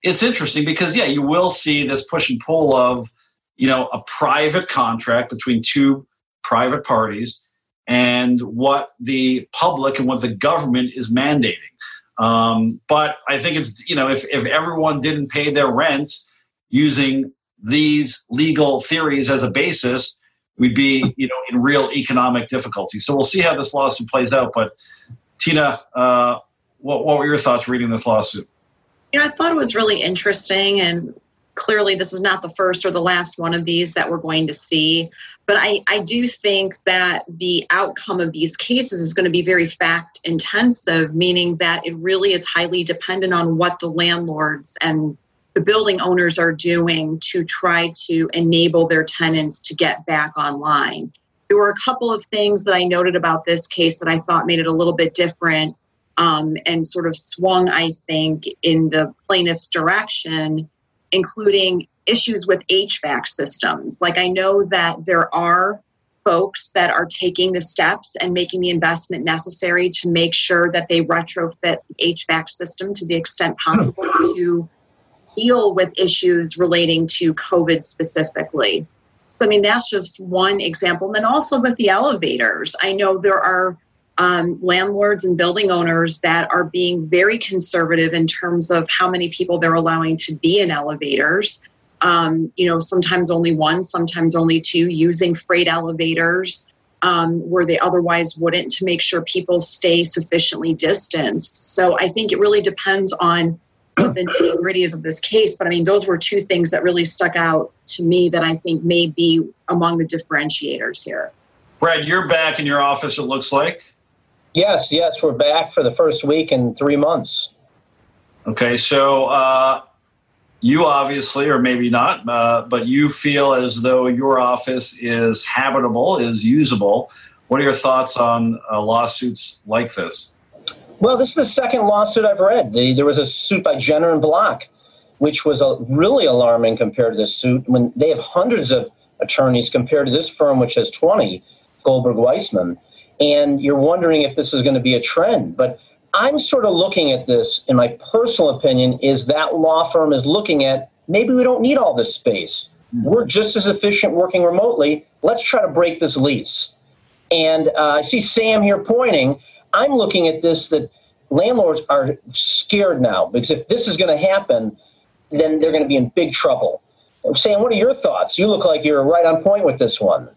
Speaker 3: it's interesting because, yeah, you will see this push and pull of, you know, a private contract between two private parties and what the public and what the government is mandating. Um, but I think it's, you know, if, if everyone didn't pay their rent using these legal theories as a basis, we'd be you know in real economic difficulty. So we'll see how this lawsuit plays out. But Tina, uh, what, what were your thoughts reading this lawsuit?
Speaker 4: You know, I thought it was really interesting, and clearly this is not the first or the last one of these that we're going to see. But I, I do think that the outcome of these cases is going to be very fact intensive, meaning that it really is highly dependent on what the landlords and the building owners are doing to try to enable their tenants to get back online. there were a couple of things that I noted about this case that I thought made it a little bit different um, and sort of swung, I think, in the plaintiff's direction, including issues with HVAC systems. Like, I know that there are folks that are taking the steps and making the investment necessary to make sure that they retrofit the HVAC system to the extent possible to deal with issues relating to COVID specifically. I mean, that's just one example. And then also with the elevators, I know there are um, landlords and building owners that are being very conservative in terms of how many people they're allowing to be in elevators. Um, you know, sometimes only one, sometimes only two, using freight elevators um, where they otherwise wouldn't to make sure people stay sufficiently distanced. So I think it really depends on what the nitty gritty is of this case. But I mean, those were two things that really stuck out to me that I think may be among the differentiators here.
Speaker 3: Brad, you're back in your office, it looks like.
Speaker 12: Yes, yes, we're back for the first week in three months.
Speaker 3: Okay, so uh, you obviously, or maybe not, uh, but you feel as though your office is habitable, is usable. What are your thoughts on uh, lawsuits like this?
Speaker 12: Well, this is the second lawsuit I've read. The, there was a suit by Jenner and Block, which was a, really alarming compared to this suit. When they have hundreds of attorneys compared to this firm, which has 20, Goldberg Weisman and you're wondering if this is going to be a trend. But I'm sort of looking at this, in my personal opinion, is that law firm is looking at maybe we don't need all this space. We're just as efficient working remotely. Let's try to break this lease. And uh, I see Sam here pointing. I'm looking at this that landlords are scared now because if this is going to happen, then they're going to be in big trouble. Sam, what are your thoughts? You look like you're right on point with this one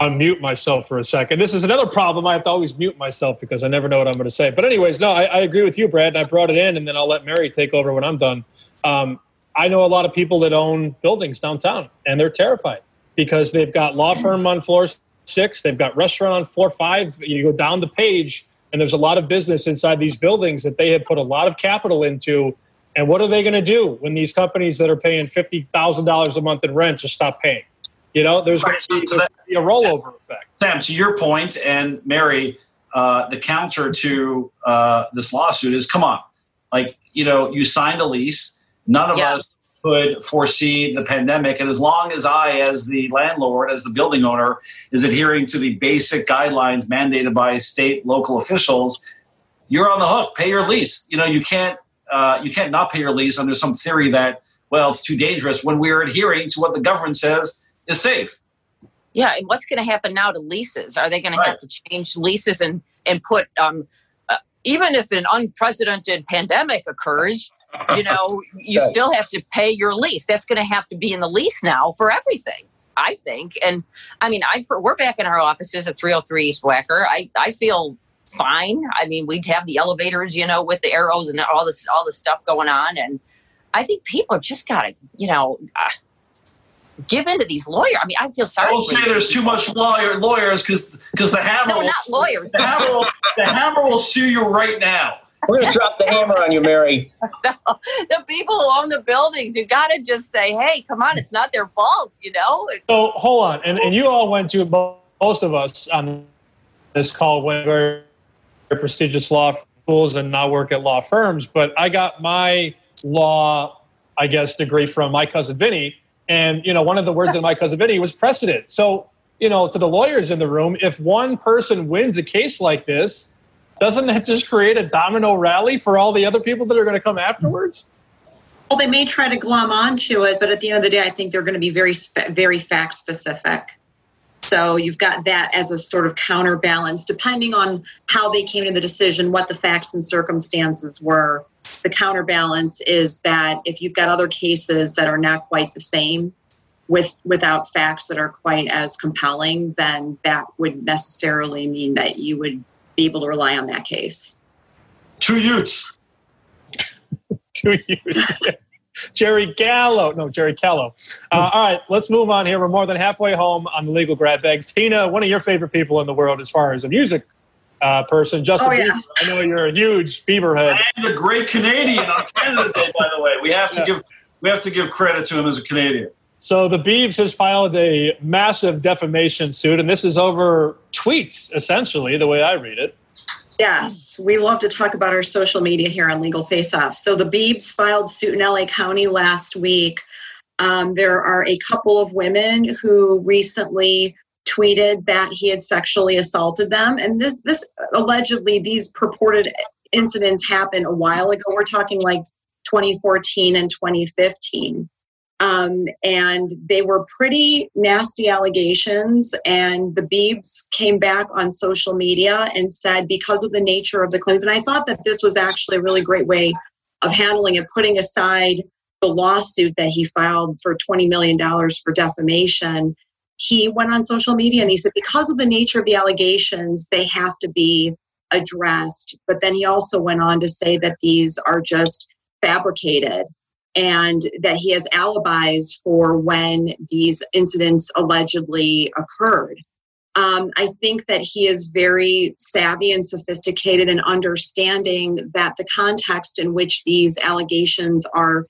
Speaker 2: unmute myself for a second. This is another problem. I have to always mute myself because I never know what I'm going to say. But anyways, no, I, I agree with you, Brad. And I brought it in, and then I'll let Mary take over when I'm done. Um, I know a lot of people that own buildings downtown, and they're terrified because they've got law firm on floor six, they've got restaurant on floor five. You go down the page, and there's a lot of business inside these buildings that they have put a lot of capital into. And what are they going to do when these companies that are paying fifty thousand dollars a month in rent just stop paying? You know, there's right. going to be, that, be, a rollover effect.
Speaker 3: Sam, to your point, and Mary, uh, the counter to uh, this lawsuit is come on. Like, you know, you signed a lease. None of yeah. us could foresee the pandemic. And as long as I, as the landlord, as the building owner, is adhering to the basic guidelines mandated by state, local officials, you're on the hook. Pay your lease. You know, you can't uh, you can't not pay your lease under some theory that well, it's too dangerous when we're adhering to what the government says is safe.
Speaker 13: Yeah, and what's going to happen now to leases? Are they going right. to have to change leases and and put um, uh, even if an unprecedented pandemic occurs, you know, you right. still have to pay your lease. That's going to have to be in the lease now for everything. I think, and I mean, I we're back in our offices at 303 East Wacker. I I feel fine. I mean, we'd have the elevators, you know, with the arrows and all this all this stuff going on, and I think people just got to, you know. Uh, give in to these lawyers. I mean, I feel sorry.
Speaker 3: I will say there's too much lawyer lawyers because because the hammer.
Speaker 13: No, will, not lawyers.
Speaker 3: The hammer, will, the hammer will sue you right now.
Speaker 12: We're gonna drop the hammer on you, Mary.
Speaker 13: no, the people who own the buildings, you gotta just say, "Hey, come on, it's not their fault," you know.
Speaker 2: So hold on, and and you all went to most of us on this call went very prestigious law schools and not work at law firms, but I got my law, I guess, degree from my cousin Vinny and you know, one of the words in my cousin Vinny was precedent. So, you know, to the lawyers in the room, if one person wins a case like this, doesn't that just create a domino rally for all the other people that are going to come afterwards?
Speaker 4: Well, they may try to glom onto it, but at the end of the day, I think they're going to be very, very fact specific. So you've got that as a sort of counterbalance, depending on how they came to the decision, what the facts and circumstances were the counterbalance is that if you've got other cases that are not quite the same with without facts that are quite as compelling then that would necessarily mean that you would be able to rely on that case
Speaker 3: two utes
Speaker 2: two utes Jerry Gallo. No, Jerry Callow. Uh, all right, let's move on here. We're more than halfway home on the legal grab bag. Tina, one of your favorite people in the world as far as a music uh, person. Justin, oh, yeah. Bieber, I know you're a huge Beaverhead.
Speaker 3: And a great Canadian on Canada Day, by the way. We have to yeah. give we have to give credit to him as a Canadian.
Speaker 2: So the Beebs has filed a massive defamation suit, and this is over tweets, essentially, the way I read it.
Speaker 4: Yes, we love to talk about our social media here on Legal Face Off. So the Beebs filed suit in LA County last week. Um, there are a couple of women who recently tweeted that he had sexually assaulted them, and this, this allegedly these purported incidents happened a while ago. We're talking like 2014 and 2015. Um, and they were pretty nasty allegations. And the Beebs came back on social media and said, because of the nature of the claims, and I thought that this was actually a really great way of handling it, putting aside the lawsuit that he filed for $20 million for defamation. He went on social media and he said, because of the nature of the allegations, they have to be addressed. But then he also went on to say that these are just fabricated and that he has alibis for when these incidents allegedly occurred. Um, I think that he is very savvy and sophisticated in understanding that the context in which these allegations are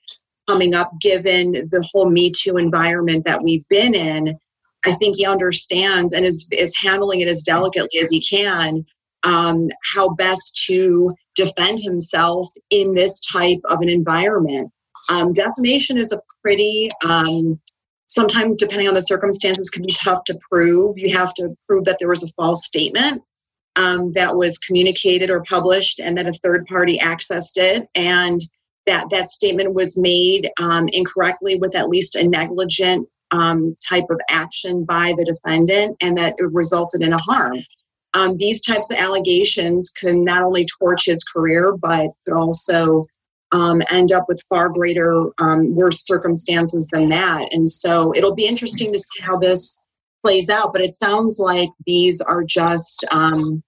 Speaker 4: coming up, given the whole Me Too environment that we've been in, I think he understands and is, is handling it as delicately as he can um, how best to defend himself in this type of an environment. Um, defamation is a pretty, um, sometimes depending on the circumstances, can be tough to prove. You have to prove that there was a false statement um, that was communicated or published and that a third party accessed it and that that statement was made um, incorrectly with at least a negligent um, type of action by the defendant and that it resulted in a harm. Um, these types of allegations can not only torch his career, but could also um, end up with far greater, um, worse circumstances than that. And so it'll be interesting to see how this plays out. But it sounds like these are just, um,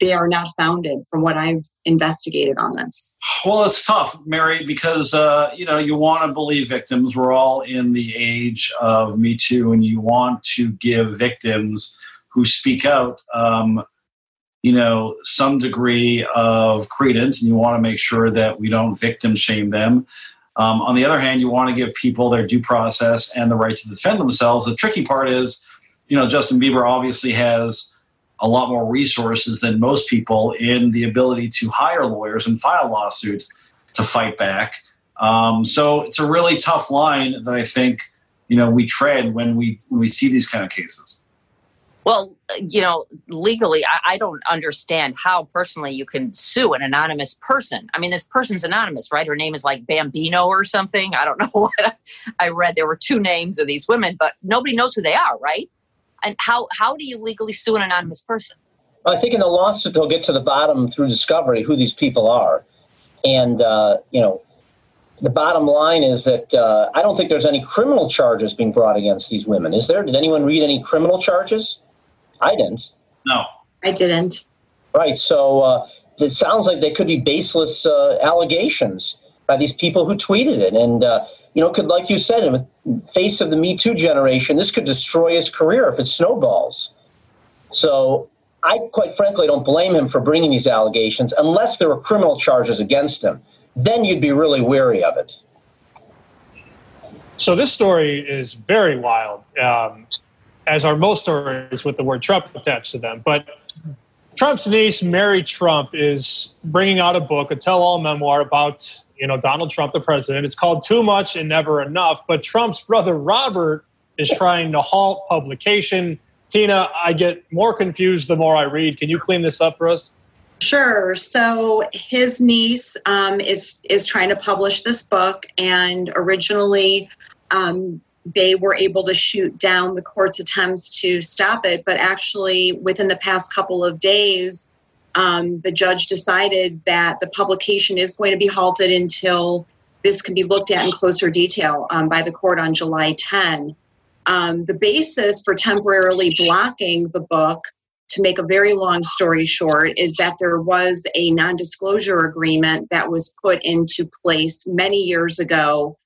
Speaker 4: they are not founded from what I've investigated on this.
Speaker 3: Well, it's tough, Mary, because, uh, you know, you want to believe victims. We're all in the age of Me Too, and you want to give victims who speak out um, you know some degree of credence and you want to make sure that we don't victim shame them. Um, on the other hand you want to give people their due process and the right to defend themselves. The tricky part is you know justin bieber obviously has a lot more resources than most people in the ability to hire lawyers and file lawsuits to fight back. Um, so it's a really tough line that i think you know we tread when we when we see these kind of cases.
Speaker 13: Well, you know, legally, I, I, don't understand how personally you can sue an anonymous person. I mean, this person's anonymous, right? Her name is like Bambino or something. I don't know what I read. There were two names of these women, but nobody knows who they are, right? And how how do you legally sue an anonymous person?
Speaker 12: I think in the lawsuit they'll get to the bottom through discovery who these people are, and uh, you know, the bottom line is that uh, I don't think there's any criminal charges being brought against these women. Is there? Did anyone read any criminal charges? I didn't.
Speaker 3: No.
Speaker 4: I didn't.
Speaker 12: Right. So uh, it sounds like they could be baseless uh, allegations by these people who tweeted it. And, uh, you know, could, like you said, in the face of the Me Too generation, this could destroy his career if it snowballs. So I, quite frankly, don't blame him for bringing these allegations unless there were criminal charges against him. Then you'd be really wary of it.
Speaker 2: So this story is very wild. Um, as are most stories with the word Trump attached to them. But Trump's niece, Mary Trump, is bringing out a book, a tell-all memoir about you know Donald Trump, the president. It's called Too Much and Never Enough. But Trump's brother Robert is trying to halt publication. Tina, I get more confused the more I read. Can you clean this up for us?
Speaker 4: Sure. So his niece um, is is trying to publish this book, and originally um, they were able to shoot down the court's attempts to stop it. But actually, within the past couple of days, um, the judge decided that the publication is going to be halted until this can be looked at in closer detail um, by the court on July 10. Um, the basis for temporarily blocking the book, to make a very long story short, is that there was a non disclosure agreement that was put into place many years ago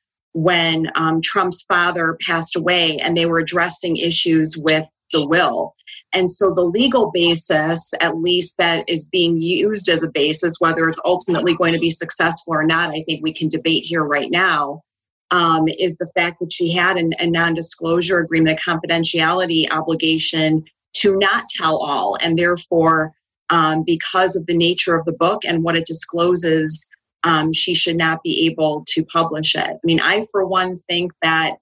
Speaker 4: when um, Trump's father passed away and they were addressing issues with the will. And so the legal basis, at least that is being used as a basis, whether it's ultimately going to be successful or not, I think we can debate here right now. um, is the fact that she had an, a non-disclosure agreement, a confidentiality obligation to not tell all, and therefore, um, because of the nature of the book and what it discloses, um, she should not be able to publish it. I mean, I, for one, think that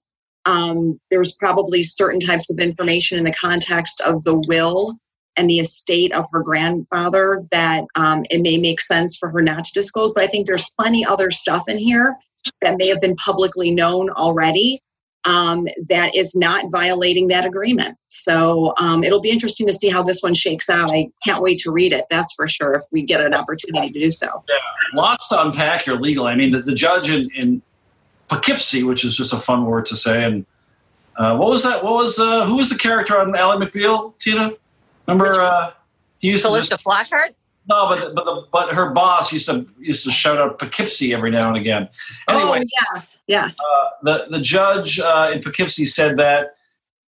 Speaker 4: um, there's probably certain types of information in the context of the will and the estate of her grandfather that um, it may make sense for her not to disclose. But I think there's plenty other stuff in here that may have been publicly known already um, that is not violating that agreement. So um, it'll be interesting to see how this one shakes out. I can't wait to read it. That's for sure. If we get an opportunity to do so.
Speaker 3: Yeah, lots to unpack here legally. I mean, the, the judge in, in Poughkeepsie, which is just a fun word to say, and uh, what was that? What was uh, who was the character on Ally McBeal? Tina, remember? Uh,
Speaker 13: he used Calista to just, Flockhart.
Speaker 3: No, but but the, but her boss used to used to shout out Poughkeepsie every now and again. Anyway,
Speaker 4: oh, yes, yes.
Speaker 3: Uh, the the judge uh, in Poughkeepsie said that,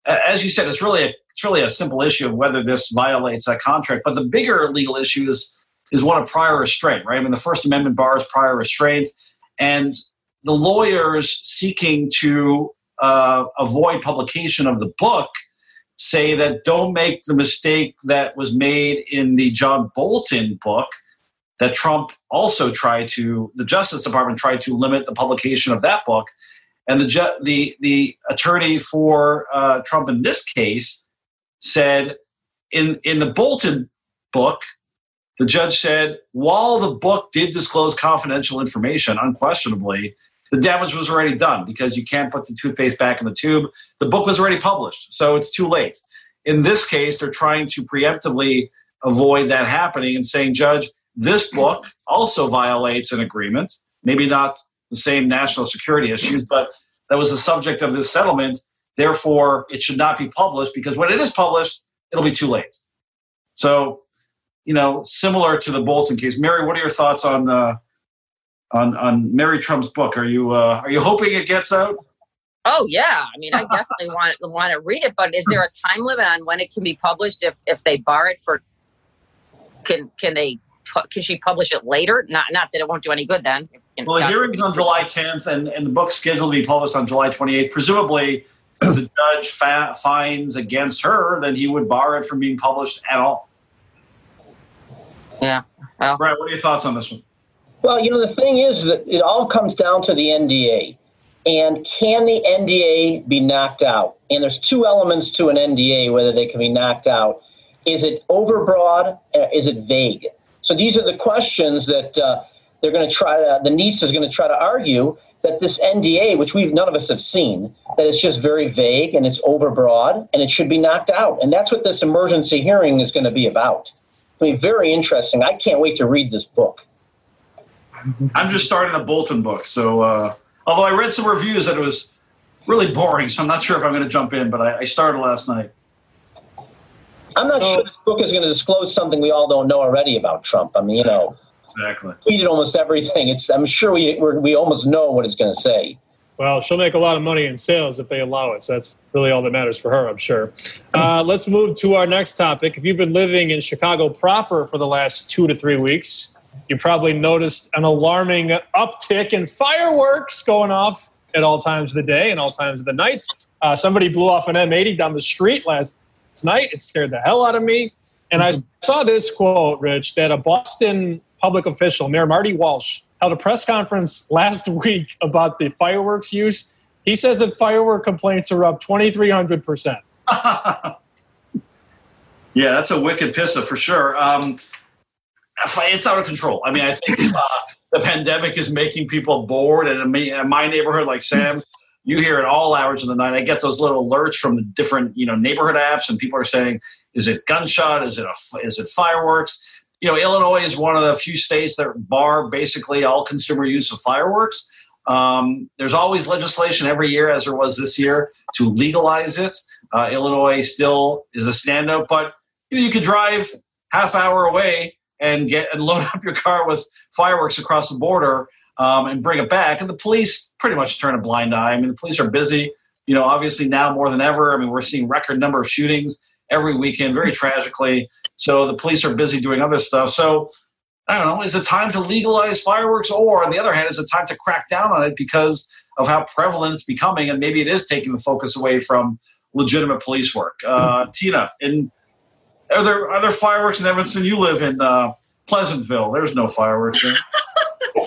Speaker 3: as you said, it's really a it's really a simple issue of whether this violates that contract. But the bigger legal issue is is one of prior restraint, right? I mean, the First Amendment bars prior restraint, and the lawyers seeking to uh, avoid publication of the book say that don't make the mistake that was made in the John Bolton book that Trump also tried to, the Justice Department tried to limit the publication of that book. And the, the, the attorney for uh, Trump in this case said in, in the Bolton book, the judge said, while the book did disclose confidential information, unquestionably, the damage was already done because you can't put the toothpaste back in the tube. The book was already published, so it's too late. In this case, they're trying to preemptively avoid that happening and saying, Judge, this book also violates an agreement, maybe not the same national security issues, but that was the subject of this settlement. Therefore, it should not be published because when it is published, it'll be too late. So, you know, similar to the Bolton case. Mary, what are your thoughts on uh, on on Mary Trump's book. Are you uh, are you hoping it gets out?
Speaker 13: Oh yeah, I mean, I definitely want want to read it. But is there a time limit on when it can be published? If if they bar it for, can can they can she publish it later? Not not that it won't do any good then.
Speaker 3: Well, the hearing's on July 10th, and, and the book's scheduled to be published on July 28th. Presumably, if the judge fa- finds against her, then he would bar it from being published at all.
Speaker 13: Yeah. Well,
Speaker 3: Brett, what are your thoughts on this one?
Speaker 12: Well, you know, the thing is that it all comes down to the NDA. And can the NDA be knocked out? And there's two elements to an NDA, whether they can be knocked out. Is it overbroad? Is it vague? So these are the questions that uh, they're going to try to, the niece is going to try to argue that this NDA, which we've none of us have seen, that it's just very vague and it's overbroad and it should be knocked out. And that's what this emergency hearing is going to be about. I mean, very interesting. I can't wait to read this book.
Speaker 3: I'm just starting the Bolton book. So, uh, although I read some reviews that it was really boring, so I'm not sure if I'm going to jump in. But I, I started last night.
Speaker 12: I'm not sure this book is going to disclose something we all don't know already about Trump. I mean, you know,
Speaker 3: exactly.
Speaker 12: Tweeted almost everything. It's. I'm sure we we almost know what it's going to say.
Speaker 2: Well, she'll make a lot of money in sales if they allow it. So that's really all that matters for her, I'm sure. Uh, let's move to our next topic. If you've been living in Chicago proper for the last two to three weeks, you probably noticed an alarming uptick in fireworks going off at all times of the day and all times of the night. Uh, somebody blew off an M80 down the street last night. It scared the hell out of me. And I saw this quote, Rich, that a Boston public official, Mayor Marty Walsh, held a press conference last week about the fireworks use. He says that firework complaints are up 2,300%.
Speaker 3: yeah, that's a wicked pissa for sure. Um, it's out of control. I mean, I think uh, the pandemic is making people bored. And in my neighborhood, like Sam's, you hear it all hours of the night. I get those little alerts from the different, you know, neighborhood apps, and people are saying, "Is it gunshot? Is it a? Is it fireworks?" You know, Illinois is one of the few states that bar basically all consumer use of fireworks. Um, there's always legislation every year, as there was this year, to legalize it. Uh, Illinois still is a standout, but you know, you could drive half hour away and get and load up your car with fireworks across the border um, and bring it back. And the police pretty much turn a blind eye. I mean, the police are busy. You know, obviously now more than ever. I mean, we're seeing record number of shootings every weekend, very tragically. So the police are busy doing other stuff. So I don't know. Is it time to legalize fireworks, or on the other hand, is it time to crack down on it because of how prevalent it's becoming, and maybe it is taking the focus away from legitimate police work. Uh, Tina, in are there are there fireworks in Evanston? You live in uh, Pleasantville. There's no fireworks there.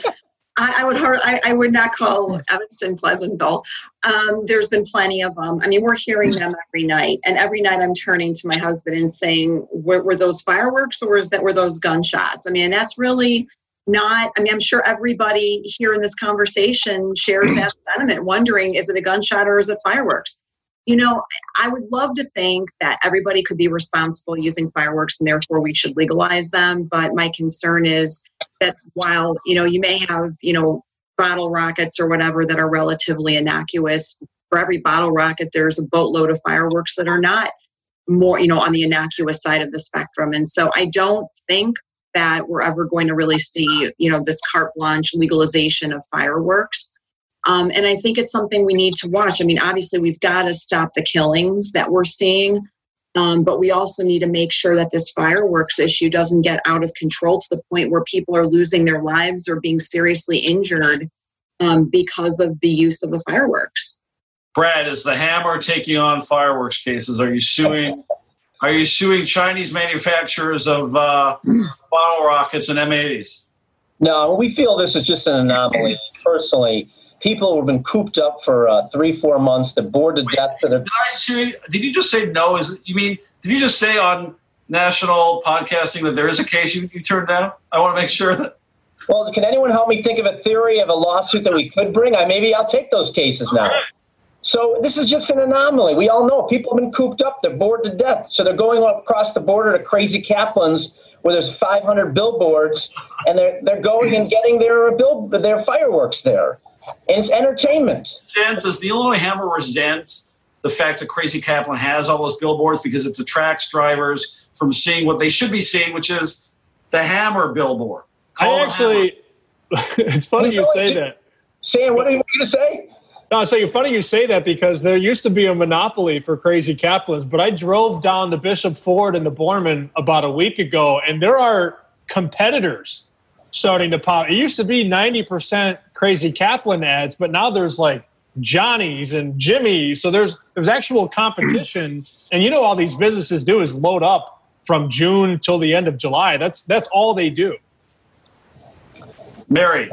Speaker 4: I, I would hard, I, I, would not call Evanston Pleasantville. Um, there's been plenty of them. I mean, we're hearing them every night, and every night I'm turning to my husband and saying, "Were, were those fireworks, or is that were those gunshots?" I mean, that's really not. I mean, I'm sure everybody here in this conversation shares that sentiment, wondering, is it a gunshot or is it fireworks? You know, I would love to think that everybody could be responsible using fireworks and therefore we should legalize them. But my concern is that while, you know, you may have, you know, bottle rockets or whatever that are relatively innocuous, for every bottle rocket, there's a boatload of fireworks that are not more, you know, on the innocuous side of the spectrum. And so I don't think that we're ever going to really see, you know, this carte blanche legalization of fireworks. Um, and I think it's something we need to watch. I mean, obviously, we've got to stop the killings that we're seeing, um, but we also need to make sure that this fireworks issue doesn't get out of control to the point where people are losing their lives or being seriously injured um, because of the use of the fireworks.
Speaker 3: Brad, is the hammer taking on fireworks cases? Are you suing? Are you suing Chinese manufacturers of uh, bottle rockets and M80s?
Speaker 12: No, we feel this is just an anomaly. Personally, people have been cooped up for uh, three, four months. They're bored to Wait, death. So
Speaker 3: did, I, did you just say no? Is you mean? Did you just say on national podcasting that there is a case you, you turned down? I want to make sure that.
Speaker 12: Well, can anyone help me think of a theory of a lawsuit that we could bring? I maybe I'll take those cases now. So this is just an anomaly. We all know people have been cooped up. They're bored to death. So they're going across the border to Krazy Kaplan's where there's 500 billboards, and they're they're going and getting their bill their fireworks there and it's entertainment.
Speaker 3: Resent, does the Illinois Hammer resent the fact that Krazy Kaplan has all those billboards because it detracts drivers from seeing what they should be seeing, which is the Hammer billboard?
Speaker 2: Call I actually, it's funny you, you say that.
Speaker 12: Sam, what are you going to say?
Speaker 2: No, it's like funny you say that because there used to be a monopoly for Krazy Kaplans, but I drove down the Bishop Ford and the Borman about a week ago, and there are competitors starting to pop. It used to be 90% Krazy Kaplan ads, but now there's like Johnny's and Jimmy's. So there's there's actual competition. And you know all these businesses do is load up from June till the end of July. That's that's all they do.
Speaker 3: Mary,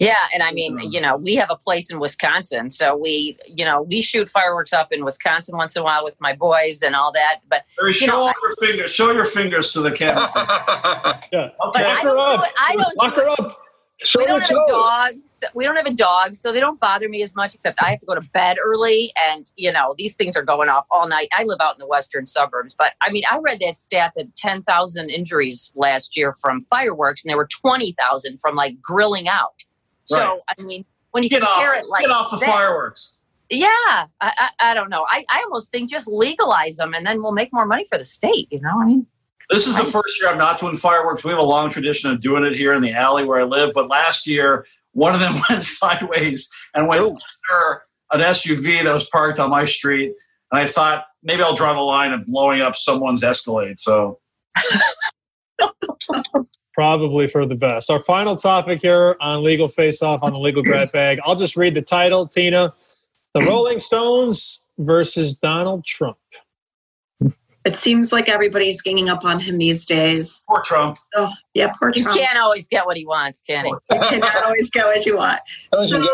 Speaker 13: yeah, and I mean, you know, we have a place in Wisconsin, so we, you know, we shoot fireworks up in Wisconsin once in a while with my boys and all that. But
Speaker 3: show
Speaker 13: know,
Speaker 3: your I, fingers. Show your fingers to the camera.
Speaker 2: yeah. Okay. I don't
Speaker 13: do. I don't
Speaker 2: Lock
Speaker 13: do
Speaker 2: her up.
Speaker 13: Show we don't have a dog. So we don't have a dog, so they don't bother me as much. Except I have to go to bed early, and you know these things are going off all night. I live out in the western suburbs, but I mean, I read that stat that ten thousand injuries last year from fireworks, and there were twenty thousand from like grilling out. So right. I mean, when you
Speaker 3: get
Speaker 13: compare
Speaker 3: off,
Speaker 13: it like
Speaker 3: get off the
Speaker 13: that,
Speaker 3: fireworks.
Speaker 13: Yeah, I, I, I don't know. I, I almost think just legalize them, and then we'll make more money for the state. You know, I mean.
Speaker 3: This is the first year I'm not doing fireworks. We have a long tradition of doing it here in the alley where I live. But last year, one of them went sideways and went under an SUV that was parked on my street. And I thought maybe I'll draw the line of blowing up someone's Escalade. So
Speaker 2: probably for the best. Our final topic here on Legal Face Off on the Legal Grab Bag. I'll just read the title, Tina. The Rolling Stones versus Donald Trump.
Speaker 4: It seems like everybody's ganging up on him these days.
Speaker 3: Poor Trump.
Speaker 4: Oh, yeah, poor Trump.
Speaker 13: You can't always get what he wants, can he?
Speaker 4: You cannot always get what you want. So,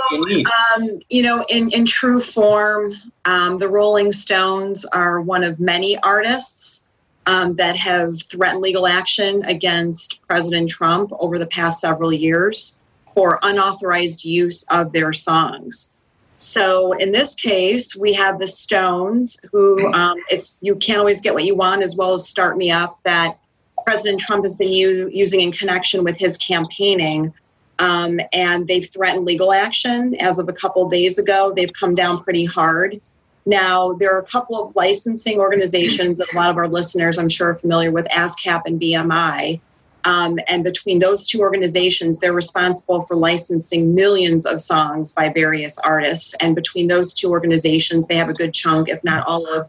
Speaker 4: um, you know, in, in true form, um, the Rolling Stones are one of many artists um, that have threatened legal action against President Trump over the past several years for unauthorized use of their songs. So in this case, we have the Stones, who um, it's you can't always get what you want, as well as "Start Me Up" that President Trump has been u- using in connection with his campaigning. Um, and they've threatened legal action as of a couple days ago. They've come down pretty hard. Now, there are a couple of licensing organizations that a lot of our listeners, I'm sure, are familiar with ASCAP and BMI. Um, and between those two organizations, they're responsible for licensing millions of songs by various artists. And between those two organizations, they have a good chunk, if not all of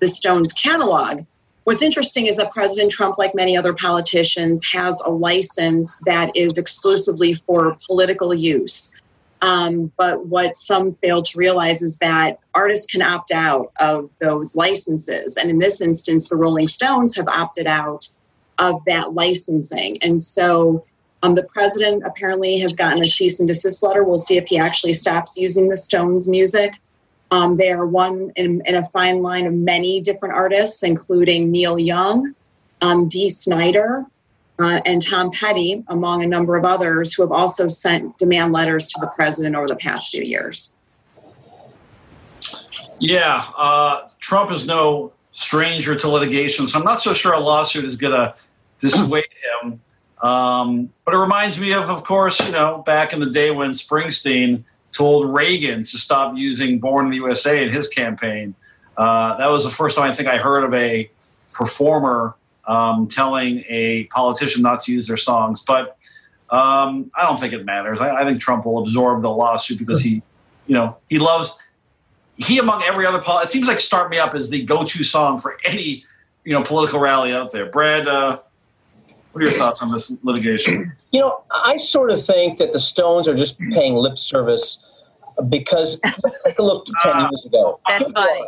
Speaker 4: the Stones catalog. What's interesting is that President Trump, like many other politicians, has a license that is exclusively for political use. Um, but what some fail to realize is that artists can opt out of those licenses. And in this instance, the Rolling Stones have opted out of that licensing. And so um, the president apparently has gotten a cease and desist letter. We'll see if he actually stops using the Stones music. Um, they are one in, in, a fine line of many different artists, including Neil Young, um, Dee Snider, uh, and Tom Petty, among a number of others, who have also sent demand letters to the president over the past few years.
Speaker 3: Yeah, uh, Trump is no stranger to litigation, so I'm not so sure a lawsuit is going to dissuade him. Um, but it reminds me of, of course, you know, back in the day when Springsteen told Reagan to stop using "Born in the USA" in his campaign. Uh, that was the first time I think I heard of a performer um, telling a politician not to use their songs. But um, I don't think it matters. I, I, think Trump will absorb the lawsuit because he, you know, he loves. He among every other pol- it seems like "Start Me Up" is the go-to song for any, you know, political rally out there. Brad, uh, what are your thoughts on this litigation?
Speaker 12: You know, I sort of think that the Stones are just paying lip service because let's take a look to 10 years ago.
Speaker 13: That's funny.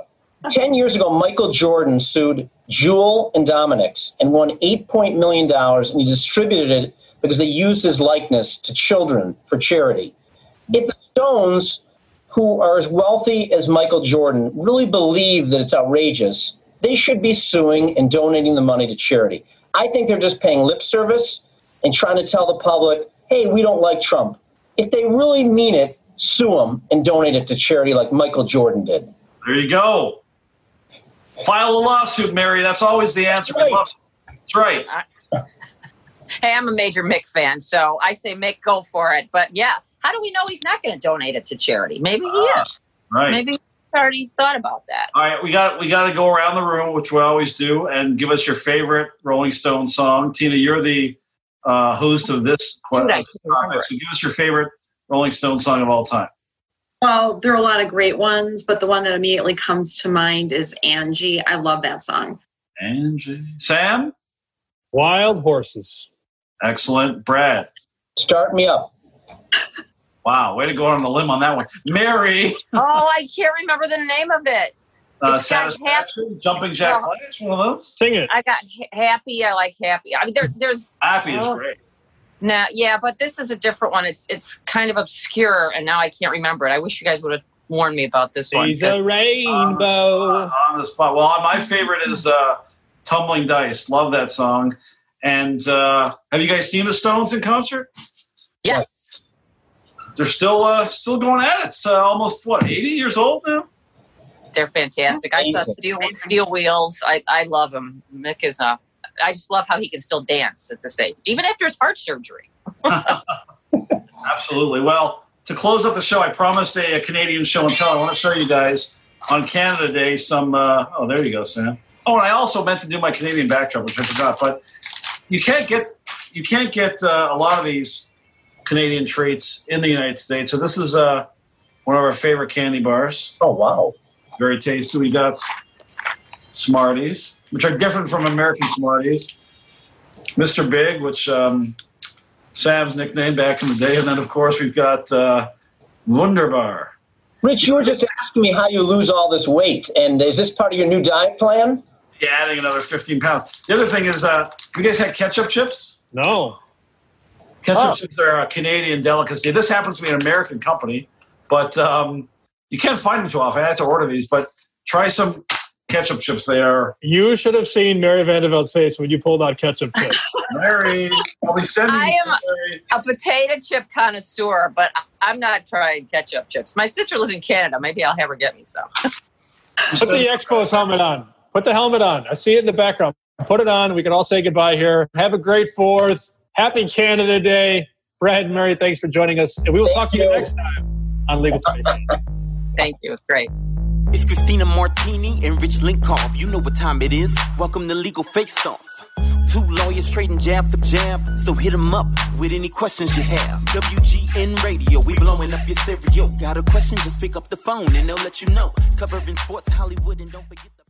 Speaker 12: 10 years ago, Michael Jordan sued Jewel and Dominick's and won $8 million, and he distributed it because they used his likeness to children for charity. If the Stones, who are as wealthy as Michael Jordan, really believe that it's outrageous, they should be suing and donating the money to charity. I think they're just paying lip service and trying to tell the public, hey, we don't like Trump. If they really mean it, sue them and donate it to charity like Michael Jordan did.
Speaker 3: There you go. File a lawsuit, Mary. That's always the answer.
Speaker 12: That's
Speaker 3: right. That's right.
Speaker 13: hey, I'm a major Mick fan, so I say Mick, go for it. But yeah, how do we know he's not going to donate it to charity? Maybe he uh, is.
Speaker 3: Right.
Speaker 13: Maybe already thought about that.
Speaker 3: All right, we got we got to go around the room, which we always do, and give us your favorite Rolling Stone song. Tina, you're the uh, host of this
Speaker 13: Dude,
Speaker 3: topic, so give us your favorite Rolling Stone song of all time.
Speaker 4: Well, there are a lot of great ones, but the one that immediately comes to mind is Angie. I love that song.
Speaker 3: Angie, Sam,
Speaker 2: Wild Horses.
Speaker 3: Excellent, Brad.
Speaker 12: Start me up.
Speaker 3: Wow, way to go on the limb on that one. Mary.
Speaker 13: oh, I can't remember the name of it.
Speaker 3: Uh, satisfaction, jumping jack well, flash, one of those.
Speaker 2: Sing it.
Speaker 13: I got happy. I like happy. I mean, there, there's
Speaker 3: happy is oh, great.
Speaker 13: Now, yeah, but this is a different one. It's it's kind of obscure, and now I can't remember it. I wish you guys would have warned me about this one.
Speaker 2: She's a rainbow. On the,
Speaker 3: spot, on the spot. Well, my favorite is uh, "Tumbling Dice." Love that song. And uh, have you guys seen the Stones in concert?
Speaker 13: Yes
Speaker 3: they're still uh, still going at it. It's uh, almost what eighty years old now.
Speaker 13: They're fantastic. I saw Steel Steel Wheels. I I love them. Mick is a. I just love how he can still dance at this age, even after his heart surgery.
Speaker 3: Absolutely. Well, to close up the show, I promised a, a, Canadian show and tell. I want to show you guys on Canada Day some. Uh, oh, there you go, Sam. Oh, and I also meant to do my Canadian backdrop, which I forgot. But you can't get you can't get uh, a lot of these Canadian treats in the United States. So this is uh, one of our favorite candy bars.
Speaker 12: Oh wow,
Speaker 3: very tasty. We got Smarties, which are different from American Smarties. Mr. Big, which um, Sam's nickname back in the day, and then of course we've got uh, Wunderbar.
Speaker 12: Rich, you were just asking me how you lose all this weight, and is this part of your new diet plan?
Speaker 3: Yeah, adding another 15 pounds. The other thing is, uh, you guys had ketchup chips?
Speaker 2: No.
Speaker 3: Ketchup oh. chips are a Canadian delicacy. This happens to be an American company, but um, you can't find them too often. I had to order these, but try some ketchup chips. They are.
Speaker 2: You should have seen Mary Vandervelt's face when you pulled out ketchup chips.
Speaker 3: Mary, I'll be sending.
Speaker 13: I am a potato chip connoisseur, but I'm not trying ketchup chips. My sister lives in Canada. Maybe I'll have her get me some.
Speaker 2: Put the Expos helmet on. Put the helmet on. I see it in the background. Put it on. We can all say goodbye here. Have a great fourth. Happy Canada Day. Brad and Mary, thanks for joining us. And we will Thank talk to you. you next time on Legal Space.
Speaker 13: Thank you. It's great.
Speaker 1: It's Christina Martini and Rich Lenkov. You know what time it is. Welcome to Legal Face Off. Two lawyers trading jab for jab, so hit them up with any questions you have. WGN Radio, we blowing up your stereo. Got a question, just pick up the phone and they'll let you know. Covering sports, Hollywood, and don't forget the